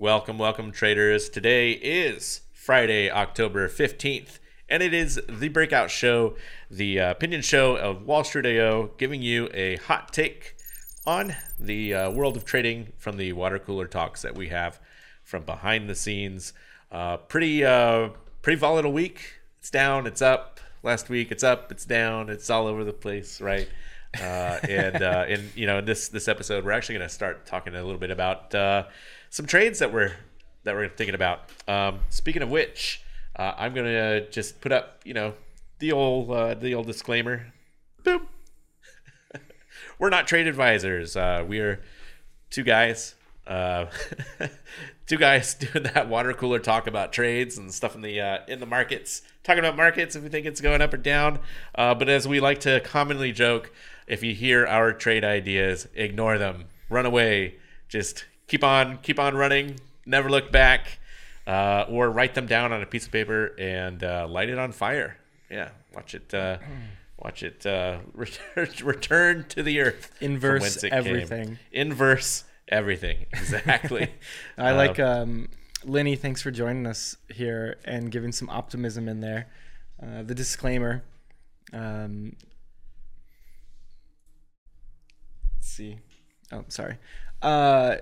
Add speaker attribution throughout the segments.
Speaker 1: Welcome, welcome, traders. Today is Friday, October 15th, and it is the breakout show, the uh, opinion show of Wall Street AO, giving you a hot take on the uh, world of trading from the water cooler talks that we have from behind the scenes. Uh, pretty, uh, pretty volatile week. It's down, it's up. Last week, it's up, it's down, it's all over the place, right? Uh, and uh, in you know in this this episode, we're actually going to start talking a little bit about some trades that we're that we're thinking about. Um, speaking of which, uh, I'm to just put up you know the old uh, the old disclaimer. Boom. we're not trade advisors. Uh, we are two guys. Uh, two guys doing that water cooler talk about trades and stuff in the uh, in the markets, talking about markets if we think it's going up or down. Uh, but as we like to commonly joke, if you hear our trade ideas, ignore them, run away, just keep on, keep on running, never look back, uh, or write them down on a piece of paper and uh, light it on fire. Yeah, watch it. Uh, watch it uh, return, return to the earth.
Speaker 2: Inverse everything.
Speaker 1: Came. Inverse everything. Exactly.
Speaker 2: I
Speaker 1: Uh,
Speaker 2: like um, Lenny. Thanks for joining us here and giving some optimism in there. Uh, the disclaimer. Um, let's see. Oh, sorry. Uh,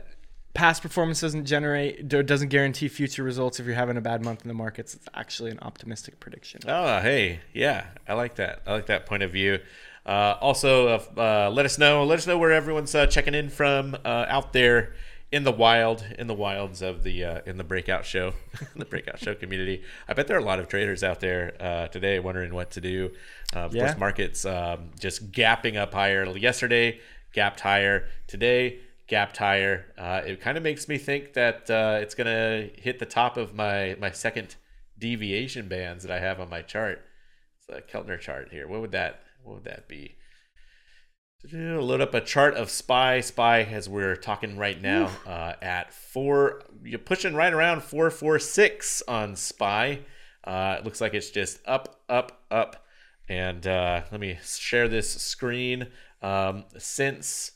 Speaker 2: past performance doesn't generate or doesn't guarantee future results. If you're having a bad month in the markets, it's actually an optimistic prediction.
Speaker 1: Oh, hey, yeah, I like that. I like that point of view. Uh, also, uh, uh, let us know. Let us know where everyone's uh, checking in from uh, out there in the wild, in the wilds of the uh, in the breakout show, the breakout show community. I bet there are a lot of traders out there uh, today wondering what to do. Uh,
Speaker 2: Yeah.
Speaker 1: markets um, just gapping up higher. Yesterday, gapped higher. Today, gapped higher. Uh, it kind of makes me think that uh, it's gonna hit the top of my my second deviation bands that I have on my chart. It's a Keltner chart here. What would that what would that be? Load up a chart of SPY. SPY, as we're talking right now, uh, at four. You're pushing right around four four six on SPY. Uh, it looks like it's just up, up, up. And uh, let me share this screen. Um, since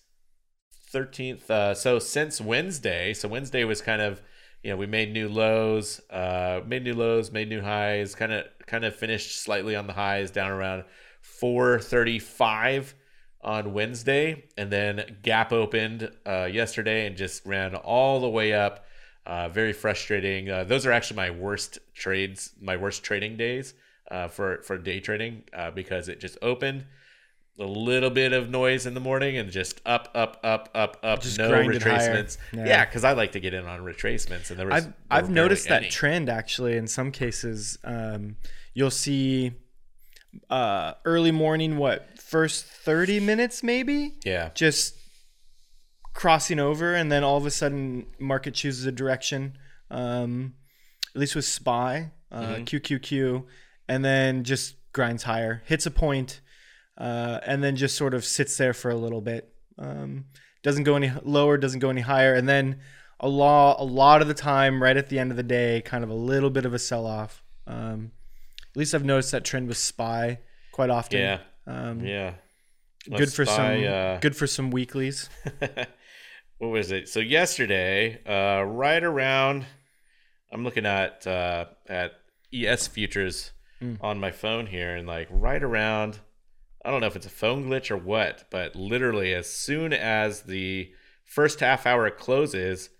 Speaker 1: 13th, uh, so since Wednesday, so Wednesday was kind of, you know, we made new lows, uh, made new lows, made new highs, kind of, kind of finished slightly on the highs, down around 435 on Wednesday, and then gap opened uh, yesterday and just ran all the way up. Uh, very frustrating. Uh, those are actually my worst trades, my worst trading days uh, for for day trading uh, because it just opened a little bit of noise in the morning and just up, up, up, up, up.
Speaker 2: Just
Speaker 1: no retracements.
Speaker 2: Yeah.
Speaker 1: Yeah, because I like to get in on retracements, and there was.
Speaker 2: I've
Speaker 1: there
Speaker 2: I've noticed that
Speaker 1: any.
Speaker 2: trend actually in some cases. Um, you'll see uh, early morning, what first thirty minutes maybe,
Speaker 1: Yeah,
Speaker 2: just crossing over, and then all of a sudden market chooses a direction. Um, at least with Spy, uh,
Speaker 1: Mm-hmm.
Speaker 2: QQQ, and then just grinds higher, hits a point, uh, and then just sort of sits there for a little bit. Um, doesn't go any lower, doesn't go any higher, and then a lot, a lot of the time, right at the end of the day, kind of a little bit of a sell off. Um, at least I've noticed that trend with Spy quite often.
Speaker 1: yeah,
Speaker 2: Um,
Speaker 1: yeah.
Speaker 2: good for
Speaker 1: Spy,
Speaker 2: some,
Speaker 1: uh,
Speaker 2: good for some weeklies.
Speaker 1: what was it? So yesterday, uh, right around, I'm looking at uh, at ES futures
Speaker 2: Mm.
Speaker 1: on my phone here, and like right around, I don't know if it's a phone glitch or what, but literally as soon as the first half hour closes,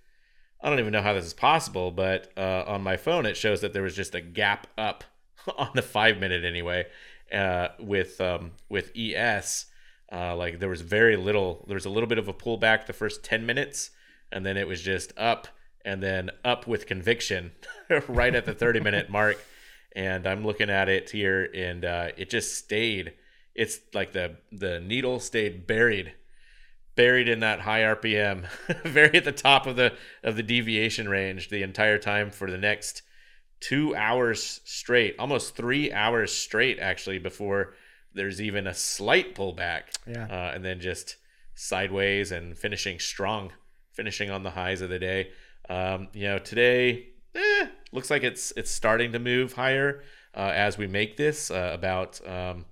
Speaker 1: I don't even know how this is possible, but uh, on my phone it shows that there was just a gap up on the five minute anyway, uh, with um, with ES. Uh, like there was very little. There was a little bit of a pullback the first ten minutes, and then it was just up and then up with conviction right at the thirty minute mark. And I'm looking at it here, and uh, it just stayed. It's like the the needle stayed buried buried in that high RPM, very at the top of the of the deviation range the entire time for the next two hours straight, almost three hours straight actually before there's even a slight pullback,
Speaker 2: Yeah.
Speaker 1: uh, and then just sideways and finishing strong, finishing on the highs of the day. Um, you know, today eh, looks like it's it's starting to move higher uh, as we make this. Uh, about um,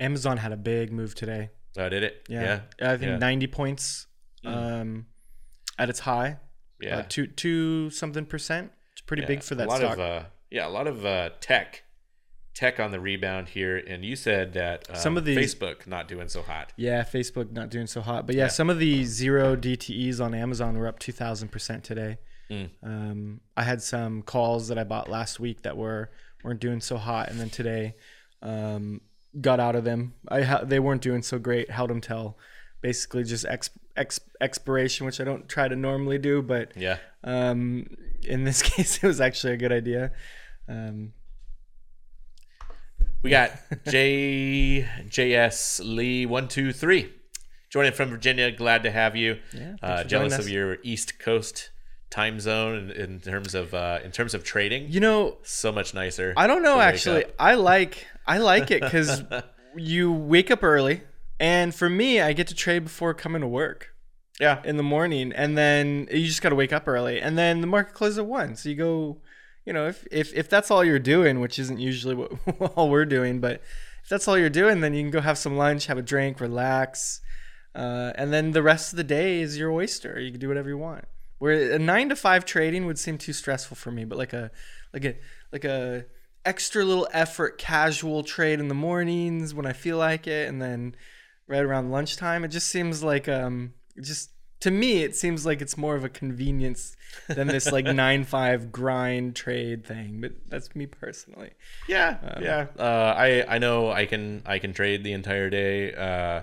Speaker 2: Amazon had a big move today.
Speaker 1: oh, did it?
Speaker 2: Yeah, I think
Speaker 1: yeah.
Speaker 2: 90 points
Speaker 1: Mm.
Speaker 2: um, at its high.
Speaker 1: Yeah.
Speaker 2: uh, two two something percent. It's pretty
Speaker 1: Yeah,
Speaker 2: big for that
Speaker 1: a lot
Speaker 2: stock.
Speaker 1: of uh, yeah, a lot of uh, tech, tech on the rebound here. And you said that um,
Speaker 2: Some of the
Speaker 1: Facebook not doing so hot.
Speaker 2: yeah, Facebook not doing so hot, but yeah, some of the zero DTEs on Amazon were up two thousand percent today.
Speaker 1: Mm.
Speaker 2: Um, I had some calls that I bought last week that were weren't doing so hot, and then today um, got out of them. I ha- they weren't doing so great. Held them till basically just ex- ex- expiration, which I don't try to normally do, but
Speaker 1: Yeah.
Speaker 2: um, in this case, it was actually a good idea. Um,
Speaker 1: We got J J S Lee one two three joining from Virginia. Glad to have you.
Speaker 2: Yeah,
Speaker 1: uh, jealous of your East Coast time zone in, in terms of uh, in terms of trading.
Speaker 2: you know,
Speaker 1: so much nicer.
Speaker 2: I don't know actually.
Speaker 1: up.
Speaker 2: I like I like it because you wake up early, and for me, I get to trade before coming to work
Speaker 1: Yeah.
Speaker 2: in the morning, and then you just got to wake up early, and then the market closes at one. So you go, you know, if if if that's all you're doing, which isn't usually what all we're doing, but if that's all you're doing, then you can go have some lunch, have a drink, relax, uh, and then the rest of the day is your oyster. You can do whatever you want. Where a nine to five trading would seem too stressful for me, but like a like a like a extra little effort casual trade in the mornings when I feel like it, and then right around lunchtime, it just seems like um just to me it seems like it's more of a convenience than this like nine five grind trade thing. But that's me personally.
Speaker 1: Yeah,
Speaker 2: Um,
Speaker 1: yeah. Uh, I I know I can I can trade the entire day. Uh,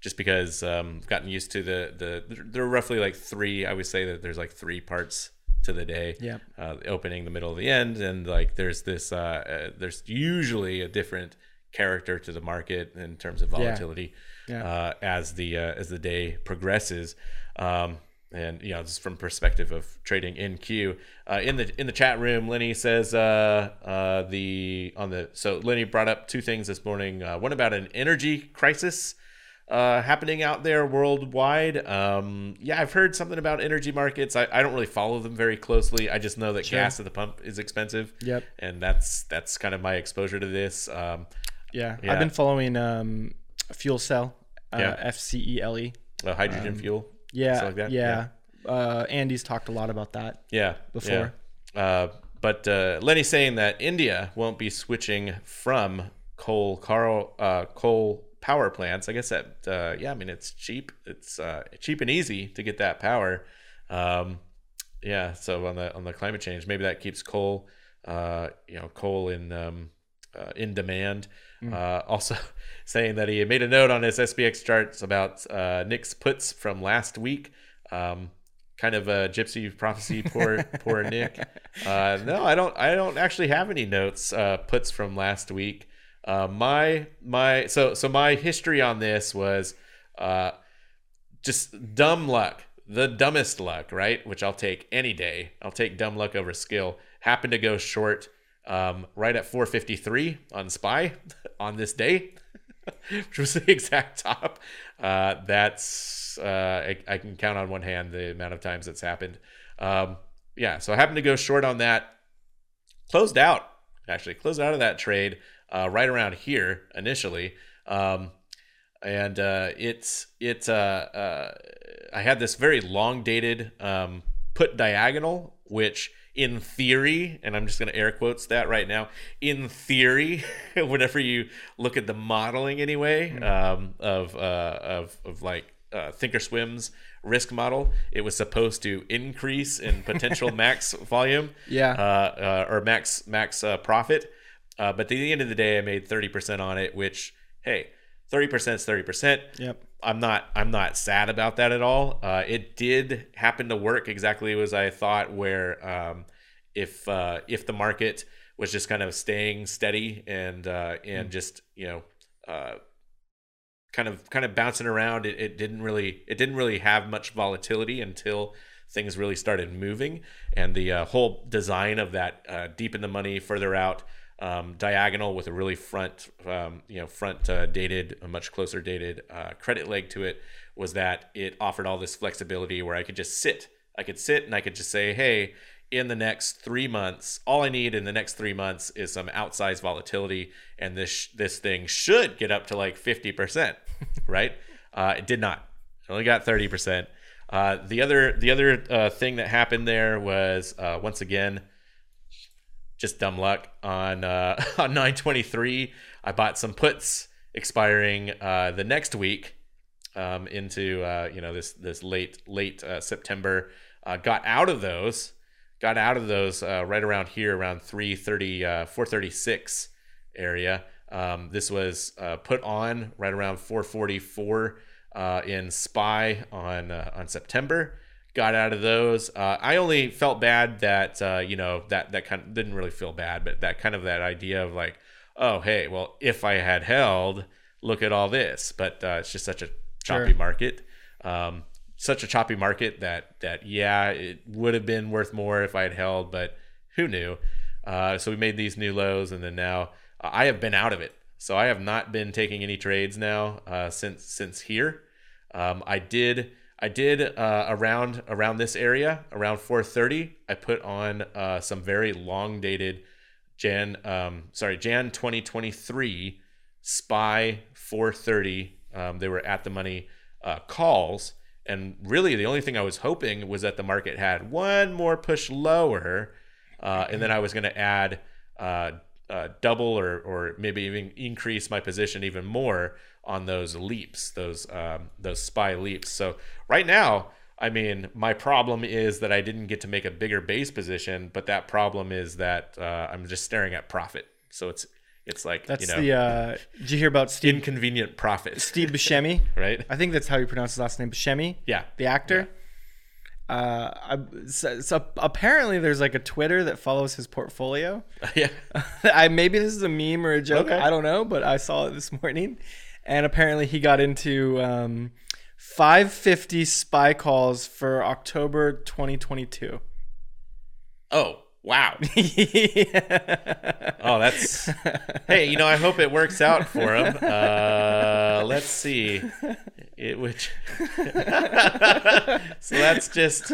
Speaker 1: just because um, I've gotten used to the the there are roughly like three. I would say that there's like three parts to the day.
Speaker 2: Yep.
Speaker 1: Uh, the opening, the middle, the end, and like there's this. Uh, uh, there's usually a different character to the market in terms of volatility
Speaker 2: Yeah.
Speaker 1: Uh, as the uh, as the day progresses. Um, and you know, just from perspective of trading in Q, uh, in the in the chat room, Lenny says uh, uh, the on the so Lenny brought up two things this morning. Uh, one about an energy crisis uh, happening out there worldwide. Um, yeah, I've heard something about energy markets. I, I don't really follow them very closely. I just know that
Speaker 2: Sure.
Speaker 1: gas at the pump is expensive.
Speaker 2: Yep.
Speaker 1: and that's that's kind of my exposure to this. Um,
Speaker 2: Yeah.
Speaker 1: Yeah.
Speaker 2: I've been following um fuel cell, uh,
Speaker 1: Yeah.
Speaker 2: F C E L E.
Speaker 1: uh, hydrogen fuel.
Speaker 2: Yeah.
Speaker 1: Like that?
Speaker 2: Yeah. Uh, Andy's talked a lot about that.
Speaker 1: Yeah,
Speaker 2: before.
Speaker 1: yeah. Uh, but uh, Lenny's saying that India won't be switching from coal car, uh, coal power plants. I guess that uh, yeah, I mean it's cheap. It's uh, cheap and easy to get that power. Um, yeah, so on the on the climate change, maybe that keeps coal, uh, you know, coal in um, uh, in demand. Uh, also, saying that he made a note on his SPX charts about uh, Nick's puts from last week. Um, kind of a gypsy prophecy. Poor poor Nick. Uh, no, I don't. I don't actually have any notes uh, puts from last week. Uh, my my so so my history on this was uh, just dumb luck, the dumbest luck, right? Which I'll take any day. I'll take dumb luck over skill. Happened to go short um, right at 453 on Spy on this day, which was the exact top. Uh, that's uh, I, I can count on one hand the amount of times it's happened. Um, yeah, so I happened to go short on that. Closed out actually closed out of that trade uh, right around here initially. Um, and uh, it's it's uh, uh, I had this very long dated um, put diagonal, which in theory, and I'm just going to air quotes that right now. In theory, whenever you look at the modeling anyway um, of uh, of of like uh, Thinkorswim's risk model, it was supposed to increase in potential max volume,
Speaker 2: Yeah.
Speaker 1: uh, uh, or max max uh, profit. Uh, but at the end of the day, I made thirty percent on it, which hey, thirty percent is thirty percent.
Speaker 2: Yep.
Speaker 1: I'm not I'm not sad about that at all. Uh, it did happen to work exactly as I thought. Where um, if uh, if the market was just kind of staying steady and uh, and just you know uh, kind of kind of bouncing around, it, it didn't really it didn't really have much volatility until things really started moving. And the uh, whole design of that uh, deep in the money, further out um, diagonal with a really front, um, you know, front uh, dated, a much closer dated uh, credit leg to it was that it offered all this flexibility where I could just sit. I could sit and I could just say, hey, in the next three months, all I need in the next three months is some outsized volatility, and this this thing should get up to like fifty percent, right? Uh, it did not. It only got thirty percent. Uh, the other the other uh, thing that happened there was uh, once again just dumb luck on uh, on 923. I bought some puts expiring uh, the next week um, into uh, you know this this late late uh, September. Uh, got out of those, got out of those uh, right around here around 330 uh, 436 area. Um, this was put on right around 444 uh, in Spy on on September. Got out of those. Uh, I only felt bad that uh, you know that that kind of didn't really feel bad, but that kind of that idea of like, oh hey, well if I had held, look at all this. But uh, it's just such a choppy
Speaker 2: Sure.
Speaker 1: market. Um, such a choppy market that that yeah, it would have been worth more if I had held, but who knew? Uh, so we made these new lows, and then now uh, I have been out of it. So I have not been taking any trades now uh, since since here. Um, I did I did uh, around around this area around 4:30. I put on uh, some very long dated Jan um, sorry Jan 2023 Spy 4:30. Um, they were at the money uh, calls, and really the only thing I was hoping was that the market had one more push lower, uh, and then I was going to add uh, double or or maybe even increase my position even more on those leaps, those um, those spy leaps. So right now, I mean, my problem is that I didn't get to make a bigger base position, but that problem is that uh, I'm just staring at profit. So it's it's like
Speaker 2: That's
Speaker 1: you know
Speaker 2: the. Uh, did you hear about Steve
Speaker 1: inconvenient profit,
Speaker 2: Steve Buscemi?
Speaker 1: right?
Speaker 2: I think that's how you pronounce his last name. Buscemi,
Speaker 1: Yeah,
Speaker 2: the actor. Uh, I, so, so apparently there's like a Twitter that follows his portfolio.
Speaker 1: yeah.
Speaker 2: I maybe this is a meme or a joke.
Speaker 1: Okay.
Speaker 2: I don't know, but I saw it this morning, and apparently he got into um, 550 spy calls for October 2022.
Speaker 1: Oh wow.
Speaker 2: yeah.
Speaker 1: Oh, that's. hey, you know, I hope it works out for him. Uh, let's see. It which. so that's just.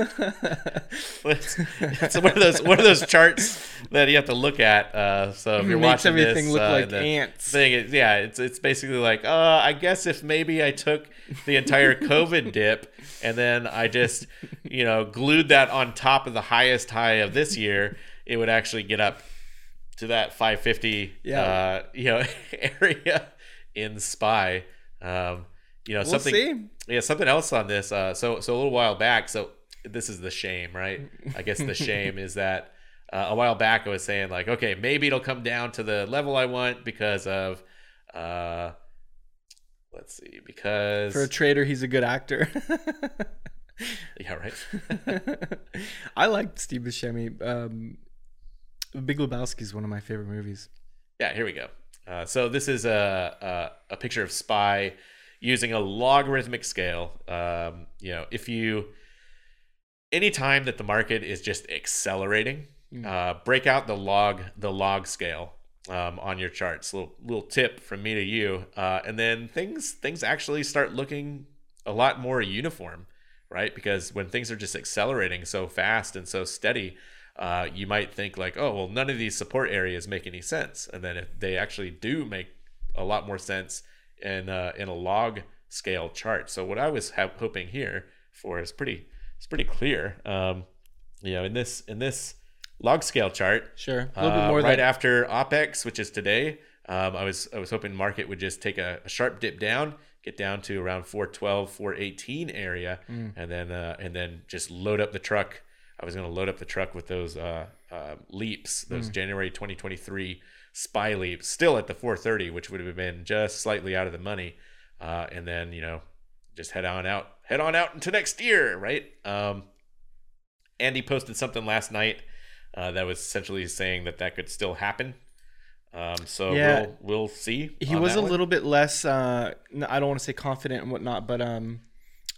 Speaker 1: It's, one of those one of those charts that you have to look at. Uh, so if you're
Speaker 2: Makes
Speaker 1: watching
Speaker 2: everything
Speaker 1: this,
Speaker 2: look
Speaker 1: uh,
Speaker 2: like ants.
Speaker 1: Thing is, yeah, it's it's basically like, uh, I guess if maybe I took the entire COVID dip and then I just, you know, glued that on top of the highest high of this year, it would actually get up to that 550
Speaker 2: Yeah.
Speaker 1: uh, you know area in spy um, you know
Speaker 2: We'll
Speaker 1: something
Speaker 2: see.
Speaker 1: yeah something else on this uh, so so a little while back so this is the shame right i guess the shame is that uh, a while back i was saying like okay maybe it'll come down to the level i want because of uh let's see because
Speaker 2: For a trader, he's a good actor.
Speaker 1: yeah right
Speaker 2: I like Steve Buscemi. Um, Big Lebowski is one of my favorite movies.
Speaker 1: Yeah, here we go. Uh, so this is a, a a picture of Spy using a logarithmic scale. Um, you know, if you anytime that the market is just accelerating, uh, break out the log the log scale um, on your charts. Little little tip from me to you, uh, and then things things actually start looking a lot more uniform, right? Because when things are just accelerating so fast and so steady, uh, you might think like, oh, well, none of these support areas make any sense, and then if they actually do make a lot more sense in uh, in a log scale chart. So what I was ha- hoping here for is pretty it's pretty clear. Um, you know, in this in this log scale chart,
Speaker 2: Sure, a little
Speaker 1: uh,
Speaker 2: bit more
Speaker 1: right
Speaker 2: than
Speaker 1: after OPEX, which is today. Um, I was I was hoping market would just take a, a sharp dip down, get down to around 412, 418 area,
Speaker 2: Mm.
Speaker 1: and then uh, and then just load up the truck. I was going to load up the truck with those uh, uh, leaps, those
Speaker 2: Mm.
Speaker 1: January 2023 spy leaps, still at the 430, which would have been just slightly out of the money, uh, and then you know just head on out, head on out into next year, right? Um, Andy posted something last night uh, that was essentially saying that that could still happen. Um, so
Speaker 2: Yeah.
Speaker 1: we'll we'll see.
Speaker 2: he was a
Speaker 1: one.
Speaker 2: little bit less uh i don't want to say confident and whatnot but um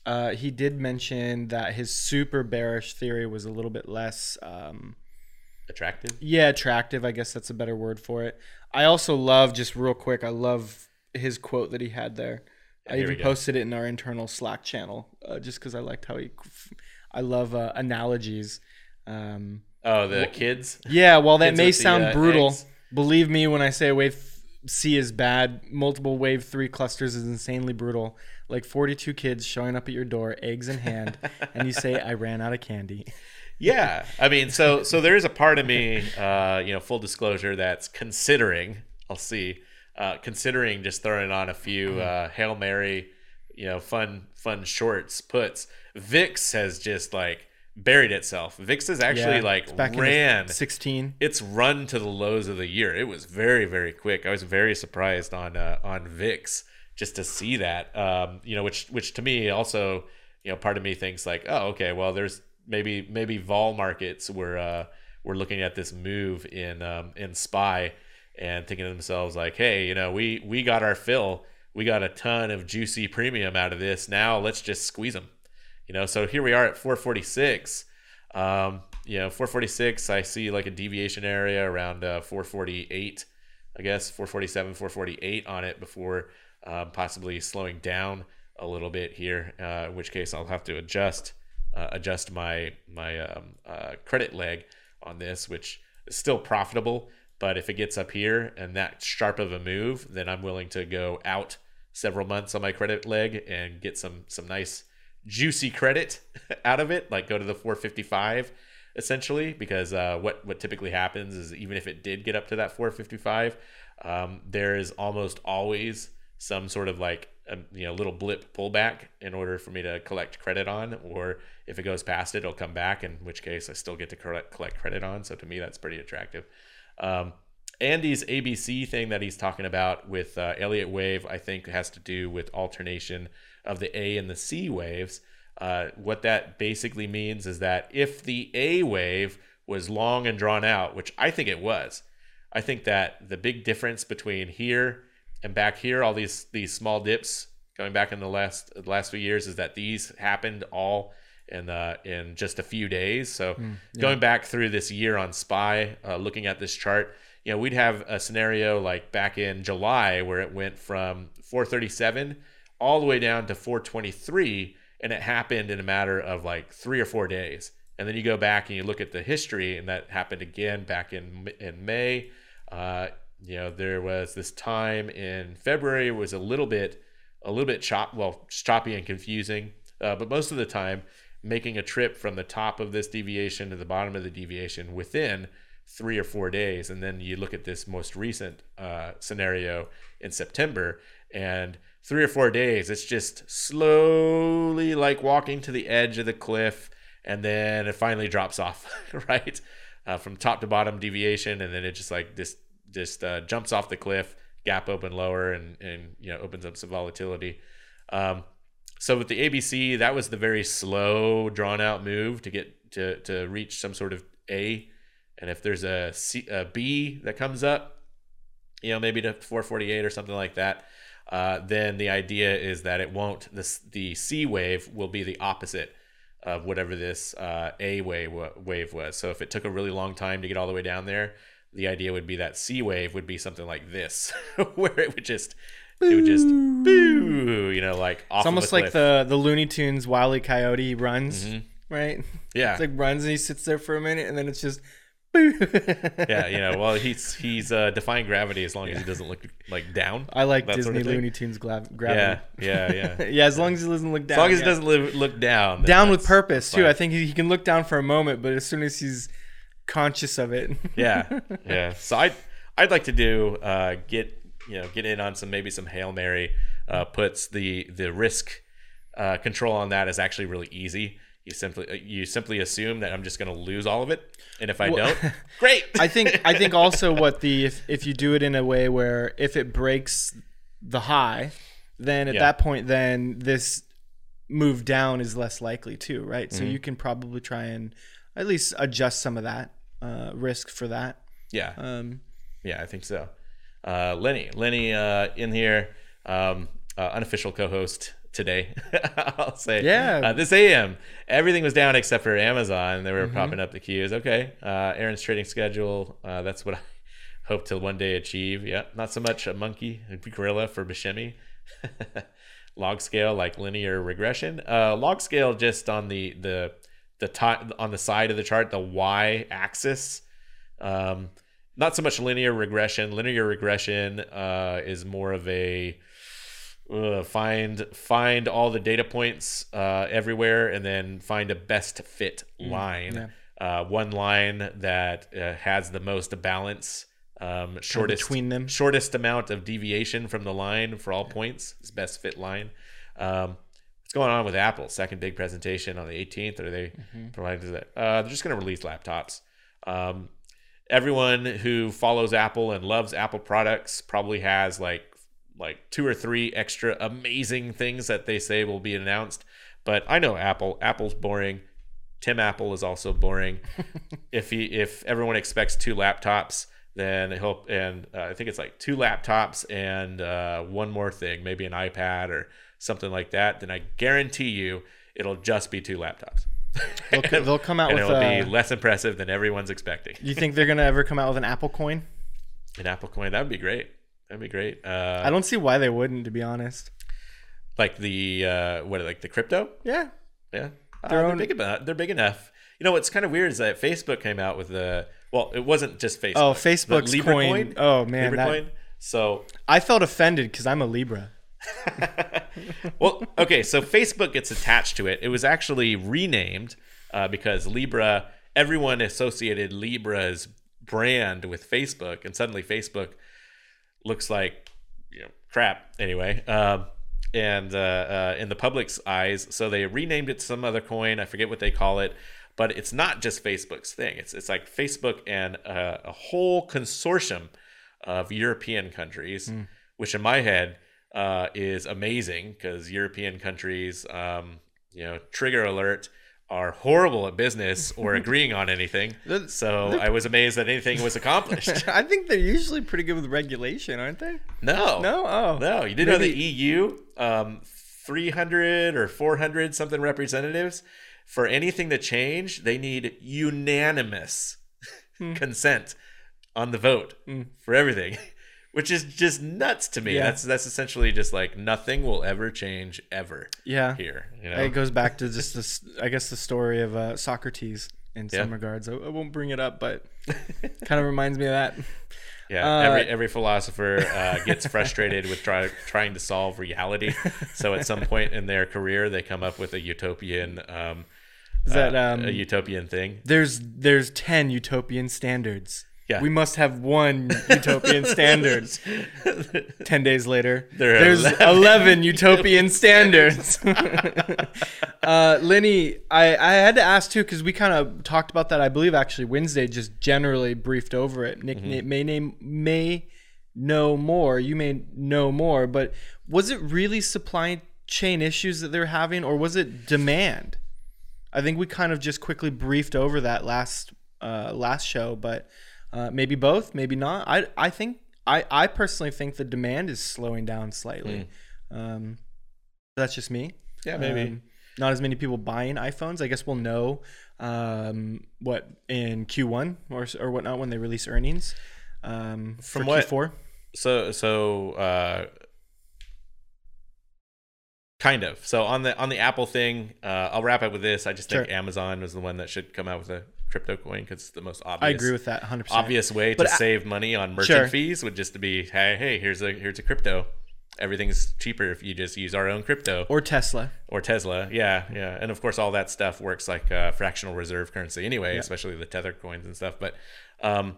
Speaker 2: uh he did mention that his super bearish theory was a little bit less um
Speaker 1: attractive.
Speaker 2: yeah attractive i guess that's a better word for it i also love just real quick i love his quote that he had there i
Speaker 1: here
Speaker 2: even posted it in our internal slack channel uh, just because i liked how he i love uh, analogies um
Speaker 1: Oh, the kids.
Speaker 2: yeah, while that
Speaker 1: Kids
Speaker 2: may
Speaker 1: with the,
Speaker 2: sound
Speaker 1: uh,
Speaker 2: brutal,
Speaker 1: eggs.
Speaker 2: believe me when I say wave C is bad. Multiple wave three clusters is insanely brutal. Like 42 kids showing up at your door, eggs in hand, and you say, I ran out of candy.
Speaker 1: Yeah, I mean, so so there is a part of me, uh, you know, full disclosure, that's considering. I'll see, uh, considering just throwing on a few uh, hail mary, you know, fun fun shorts puts. Vix has just like buried itself. Vix has actually
Speaker 2: Yeah,
Speaker 1: like
Speaker 2: back
Speaker 1: ran.
Speaker 2: the 16.
Speaker 1: It's run to the lows of the year. It was very very quick. I was very surprised on uh, on Vix just to see that. Um, you know, which which to me also, you know, part of me thinks like, oh, okay, well, there's maybe maybe vol markets were uh, were looking at this move in um, in spy and thinking to themselves like, hey, you know, we we got our fill. We got a ton of juicy premium out of this. Now let's just squeeze them. You know, so here we are at 446. Um, you know, 446. I see like a deviation area around uh, 448. I guess 447, 448 on it before um, possibly slowing down a little bit here. Uh, in which case, I'll have to adjust uh, adjust my my um, uh, credit leg on this, which is still profitable. But if it gets up here and that sharp of a move, then I'm willing to go out several months on my credit leg and get some some nice juicy credit out of it, like go to the 455 essentially, because uh, what what typically happens is even if it did get up to that 455, um, there is almost always some sort of like a you know little blip pullback in order for me to collect credit on, or if it goes past it, it'll come back. In which case, I still get to collect credit on. So to me, that's pretty attractive. Um, Andy's ABC thing that he's talking about with uh, Elliott wave, I think, has to do with alternation of the A and the C waves. Uh, what that basically means is that if the A wave was long and drawn out, which I think it was, I think that the big difference between here and back here, all these these small dips going back in the last the last few years, is that these happened all in uh, in just a few days. So going back through this year on Spy, uh, looking at this chart, you know, we'd have a scenario like back in July where it went from 437 all the way down to 423 and it happened in a matter of like three or four days and then you go back and you look at the history and that happened again back in in may uh, you know there was this time in february was a little bit a little bit chop well choppy and confusing uh, but most of the time making a trip from the top of this deviation to the bottom of the deviation within three or four days. And then you look at this most recent uh, scenario in september and three or four days it's just slowly like walking to the edge of the cliff and then it finally drops off right? Uh, from top to bottom deviation and then it just like this just uh, jumps off the cliff gap open lower and and you know opens up some volatility. Um, so with the abc that was the very slow drawn out move to get to to reach some sort of a. And if there's a, C, a b that comes up you know maybe to 448 or something like that uh, then the idea is that it won't this the c wave will be the opposite of whatever this uh, a wave wave was. So if it took a really long time to get all the way down there the idea would be that c wave would be something like this where it would just it would just boo you know like off
Speaker 2: It's almost like the the Looney Tunes Wile E. Coyote runs,
Speaker 1: Mhm.
Speaker 2: right?
Speaker 1: yeah
Speaker 2: It's like runs and he sits there for a minute and then it's just
Speaker 1: yeah you know well he's he's uh, defying gravity as long as he doesn't look like down
Speaker 2: I like
Speaker 1: That sort
Speaker 2: Disney
Speaker 1: of.
Speaker 2: Looney Tunes gla-
Speaker 1: yeah
Speaker 2: gravity.
Speaker 1: yeah yeah
Speaker 2: Yeah. as long as he doesn't look down.
Speaker 1: as long as he doesn't live, look down
Speaker 2: down with purpose too. I think he, he can look down for a moment, but as soon as he's conscious of it,
Speaker 1: yeah. Yeah. So i'd i'd like to do uh get you know get in on some maybe some hail mary uh puts. The the risk uh control on that is actually really easy. You simply uh, you simply assume that i'm just going to lose all of it. And if i
Speaker 2: Well-
Speaker 1: don't great.
Speaker 2: I think I think also what the if, if you do it in a way where if it breaks the high, then at
Speaker 1: Yeah.
Speaker 2: that point then this move down is less likely too, right?
Speaker 1: Mm-hmm.
Speaker 2: So you can probably try and at least adjust some of that uh, risk for that.
Speaker 1: yeah
Speaker 2: Um,
Speaker 1: Yeah, I think so. Uh, Lenny, Lenny, uh, in here, um, uh, unofficial co-host today. I'll say,
Speaker 2: Yeah.
Speaker 1: Uh, this AM, everything was down except for Amazon. They were popping up the queues. Okay, uh, Aaron's trading schedule. Uh, that's what I hope to one day achieve. Yeah, not so much a monkey, a gorilla for Buscemi. log scale like linear regression. Uh, log scale just on the the the ti on the side of the chart, the y axis. Um, not so much linear regression. Linear regression uh, is more of a uh, find find all the data points uh, everywhere and then find a best fit line. Uh, one line that uh, has the most balance, um, shortest
Speaker 2: between them.
Speaker 1: shortest amount of deviation from the line for all points is best fit line. Um, going on with Apple? Second big presentation on the 18th. Are they providing that? Uh, they're just going to release laptops. Um, everyone who follows Apple and loves Apple products probably has like like two or three extra amazing things that they say will be announced. But I know Apple. Apple's boring. Tim Apple is also boring. if he if everyone expects two laptops, then he'll and uh, I think it's like two laptops and uh, one more thing, maybe an iPad or something like that. Then I guarantee you it'll just be two laptops.
Speaker 2: They'll, co- they'll come out
Speaker 1: and
Speaker 2: with.
Speaker 1: it'll
Speaker 2: Uh,
Speaker 1: be less impressive than everyone's expecting.
Speaker 2: you think they're gonna ever come out with an Apple coin?
Speaker 1: An Apple coin that would be great. That'd be great. Uh,
Speaker 2: I don't see why they wouldn't, to be honest.
Speaker 1: like the uh, what like the crypto.
Speaker 2: Yeah,
Speaker 1: Yeah, uh, they're big about. They're big enough. You know what's kind of weird is that Facebook came out with the well, it wasn't just Facebook.
Speaker 2: Oh, Facebook's
Speaker 1: Libra
Speaker 2: coin. Oh man,
Speaker 1: Libra
Speaker 2: that-
Speaker 1: coin. So,
Speaker 2: I felt offended because I'm a Libra.
Speaker 1: well, okay, so Facebook gets attached to it. It was actually renamed uh, because Libra. Everyone associated Libra's brand with Facebook, and suddenly Facebook looks like you know crap anyway. Um, and uh, uh, in the public's eyes, so they renamed it to some other coin. I forget what they call it, but it's not just Facebook's thing. It's it's like Facebook and uh, a whole consortium of European countries, which in my head uh, is amazing because European countries, um, you know, trigger alert. Are horrible at business or agreeing on anything. So I was amazed that anything was accomplished.
Speaker 2: I think they're usually pretty good with regulation, aren't they?
Speaker 1: No,
Speaker 2: No, oh,
Speaker 1: no, you didn't know the EU, um, 300 or 400 something representatives, for anything to change, they need unanimous
Speaker 2: Hmm.
Speaker 1: consent on the vote for everything, which is just nuts to me.
Speaker 2: Yeah.
Speaker 1: That's that's essentially just like nothing will ever change ever
Speaker 2: yeah.
Speaker 1: here. You know,
Speaker 2: It goes back to just this, I guess, the story of uh, Socrates in some
Speaker 1: Yeah.
Speaker 2: regards. I, I won't bring it up, but kind of reminds me of that.
Speaker 1: Yeah,
Speaker 2: Uh,
Speaker 1: every every philosopher uh, gets frustrated with try, trying to solve reality. So at some point in their career, they come up with a utopian, um,
Speaker 2: Is that
Speaker 1: uh,
Speaker 2: um,
Speaker 1: a utopian thing.
Speaker 2: there's there's ten utopian standards.
Speaker 1: Yeah.
Speaker 2: We must have one utopian standard. Ten days later,
Speaker 1: There
Speaker 2: there's
Speaker 1: 11
Speaker 2: eleven utopian standards. uh, Lenny, I, I had to ask too because we kind of talked about that. I believe actually Wednesday just generally briefed over it. Nick
Speaker 1: Mm-hmm.
Speaker 2: may name may know more. You may know more, but was it really supply chain issues that they're having, or was it demand? I think we kind of just quickly briefed over that last uh, last show, but uh, maybe both, maybe not. I I think I I personally think the demand is slowing down slightly. Um, that's just me.
Speaker 1: Yeah, maybe.
Speaker 2: Um, not as many people buying iPhones. I guess we'll know um, what in Q1 or or whatnot when they release earnings. Um,
Speaker 1: From
Speaker 2: for
Speaker 1: what-
Speaker 2: Q4.
Speaker 1: so so uh kind of so on the on the apple thing uh i'll wrap up with this i just think
Speaker 2: Sure.
Speaker 1: amazon was the one that should come out with a crypto coin because it's the most obvious.
Speaker 2: I agree with that 100. percent
Speaker 1: obvious way
Speaker 2: But
Speaker 1: to
Speaker 2: I-
Speaker 1: save money on merchant
Speaker 2: Sure.
Speaker 1: fees would just to be hey hey here's a here's a crypto everything's cheaper if you just use our own crypto
Speaker 2: Or Tesla.
Speaker 1: or tesla yeah yeah and of course all that stuff works like uh, fractional reserve currency anyway especially the tether coins and stuff but um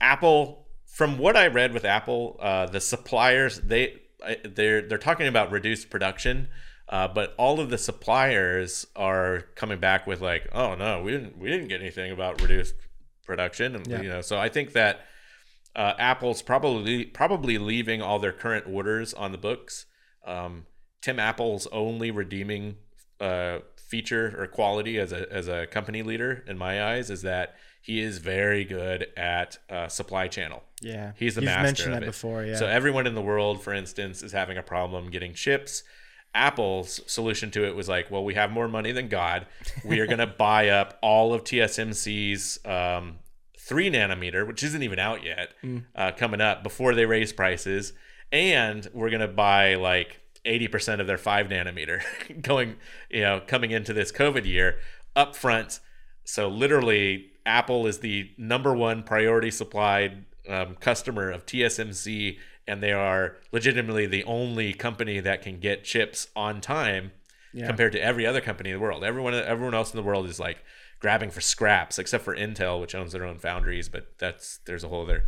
Speaker 1: Apple, from what I read with Apple, uh, the suppliers they they're they're talking about reduced production, uh, but all of the suppliers are coming back with like, oh no, we didn't we didn't get anything about reduced production, and
Speaker 2: Yeah.
Speaker 1: you know, so I think that uh, Apple's probably probably leaving all their current orders on the books. Um, Tim Apple's only redeeming uh, feature or quality as a as a company leader in my eyes is that he is very good at uh, supply channel.
Speaker 2: Yeah,
Speaker 1: He's the
Speaker 2: You've
Speaker 1: master
Speaker 2: mentioned
Speaker 1: of
Speaker 2: that
Speaker 1: it.
Speaker 2: before. Yeah.
Speaker 1: So everyone in the world, for instance, is having a problem getting chips. Apple's solution to it was like, well, we have more money than God. We are going to buy up all of TSMC's um, three nanometer, which isn't even out yet,
Speaker 2: Mm.
Speaker 1: uh, coming up before they raise prices, and we're going to buy like 80% of their five nanometer going, you know, coming into this COVID year up front. So literally Apple is the number one priority supplied um, customer of TSMC, and they are legitimately the only company that can get chips on time
Speaker 2: Yeah.
Speaker 1: compared to every other company in the world. Everyone, everyone else in the world is like grabbing for scraps, except for Intel, which owns their own foundries. But that's there's a whole other.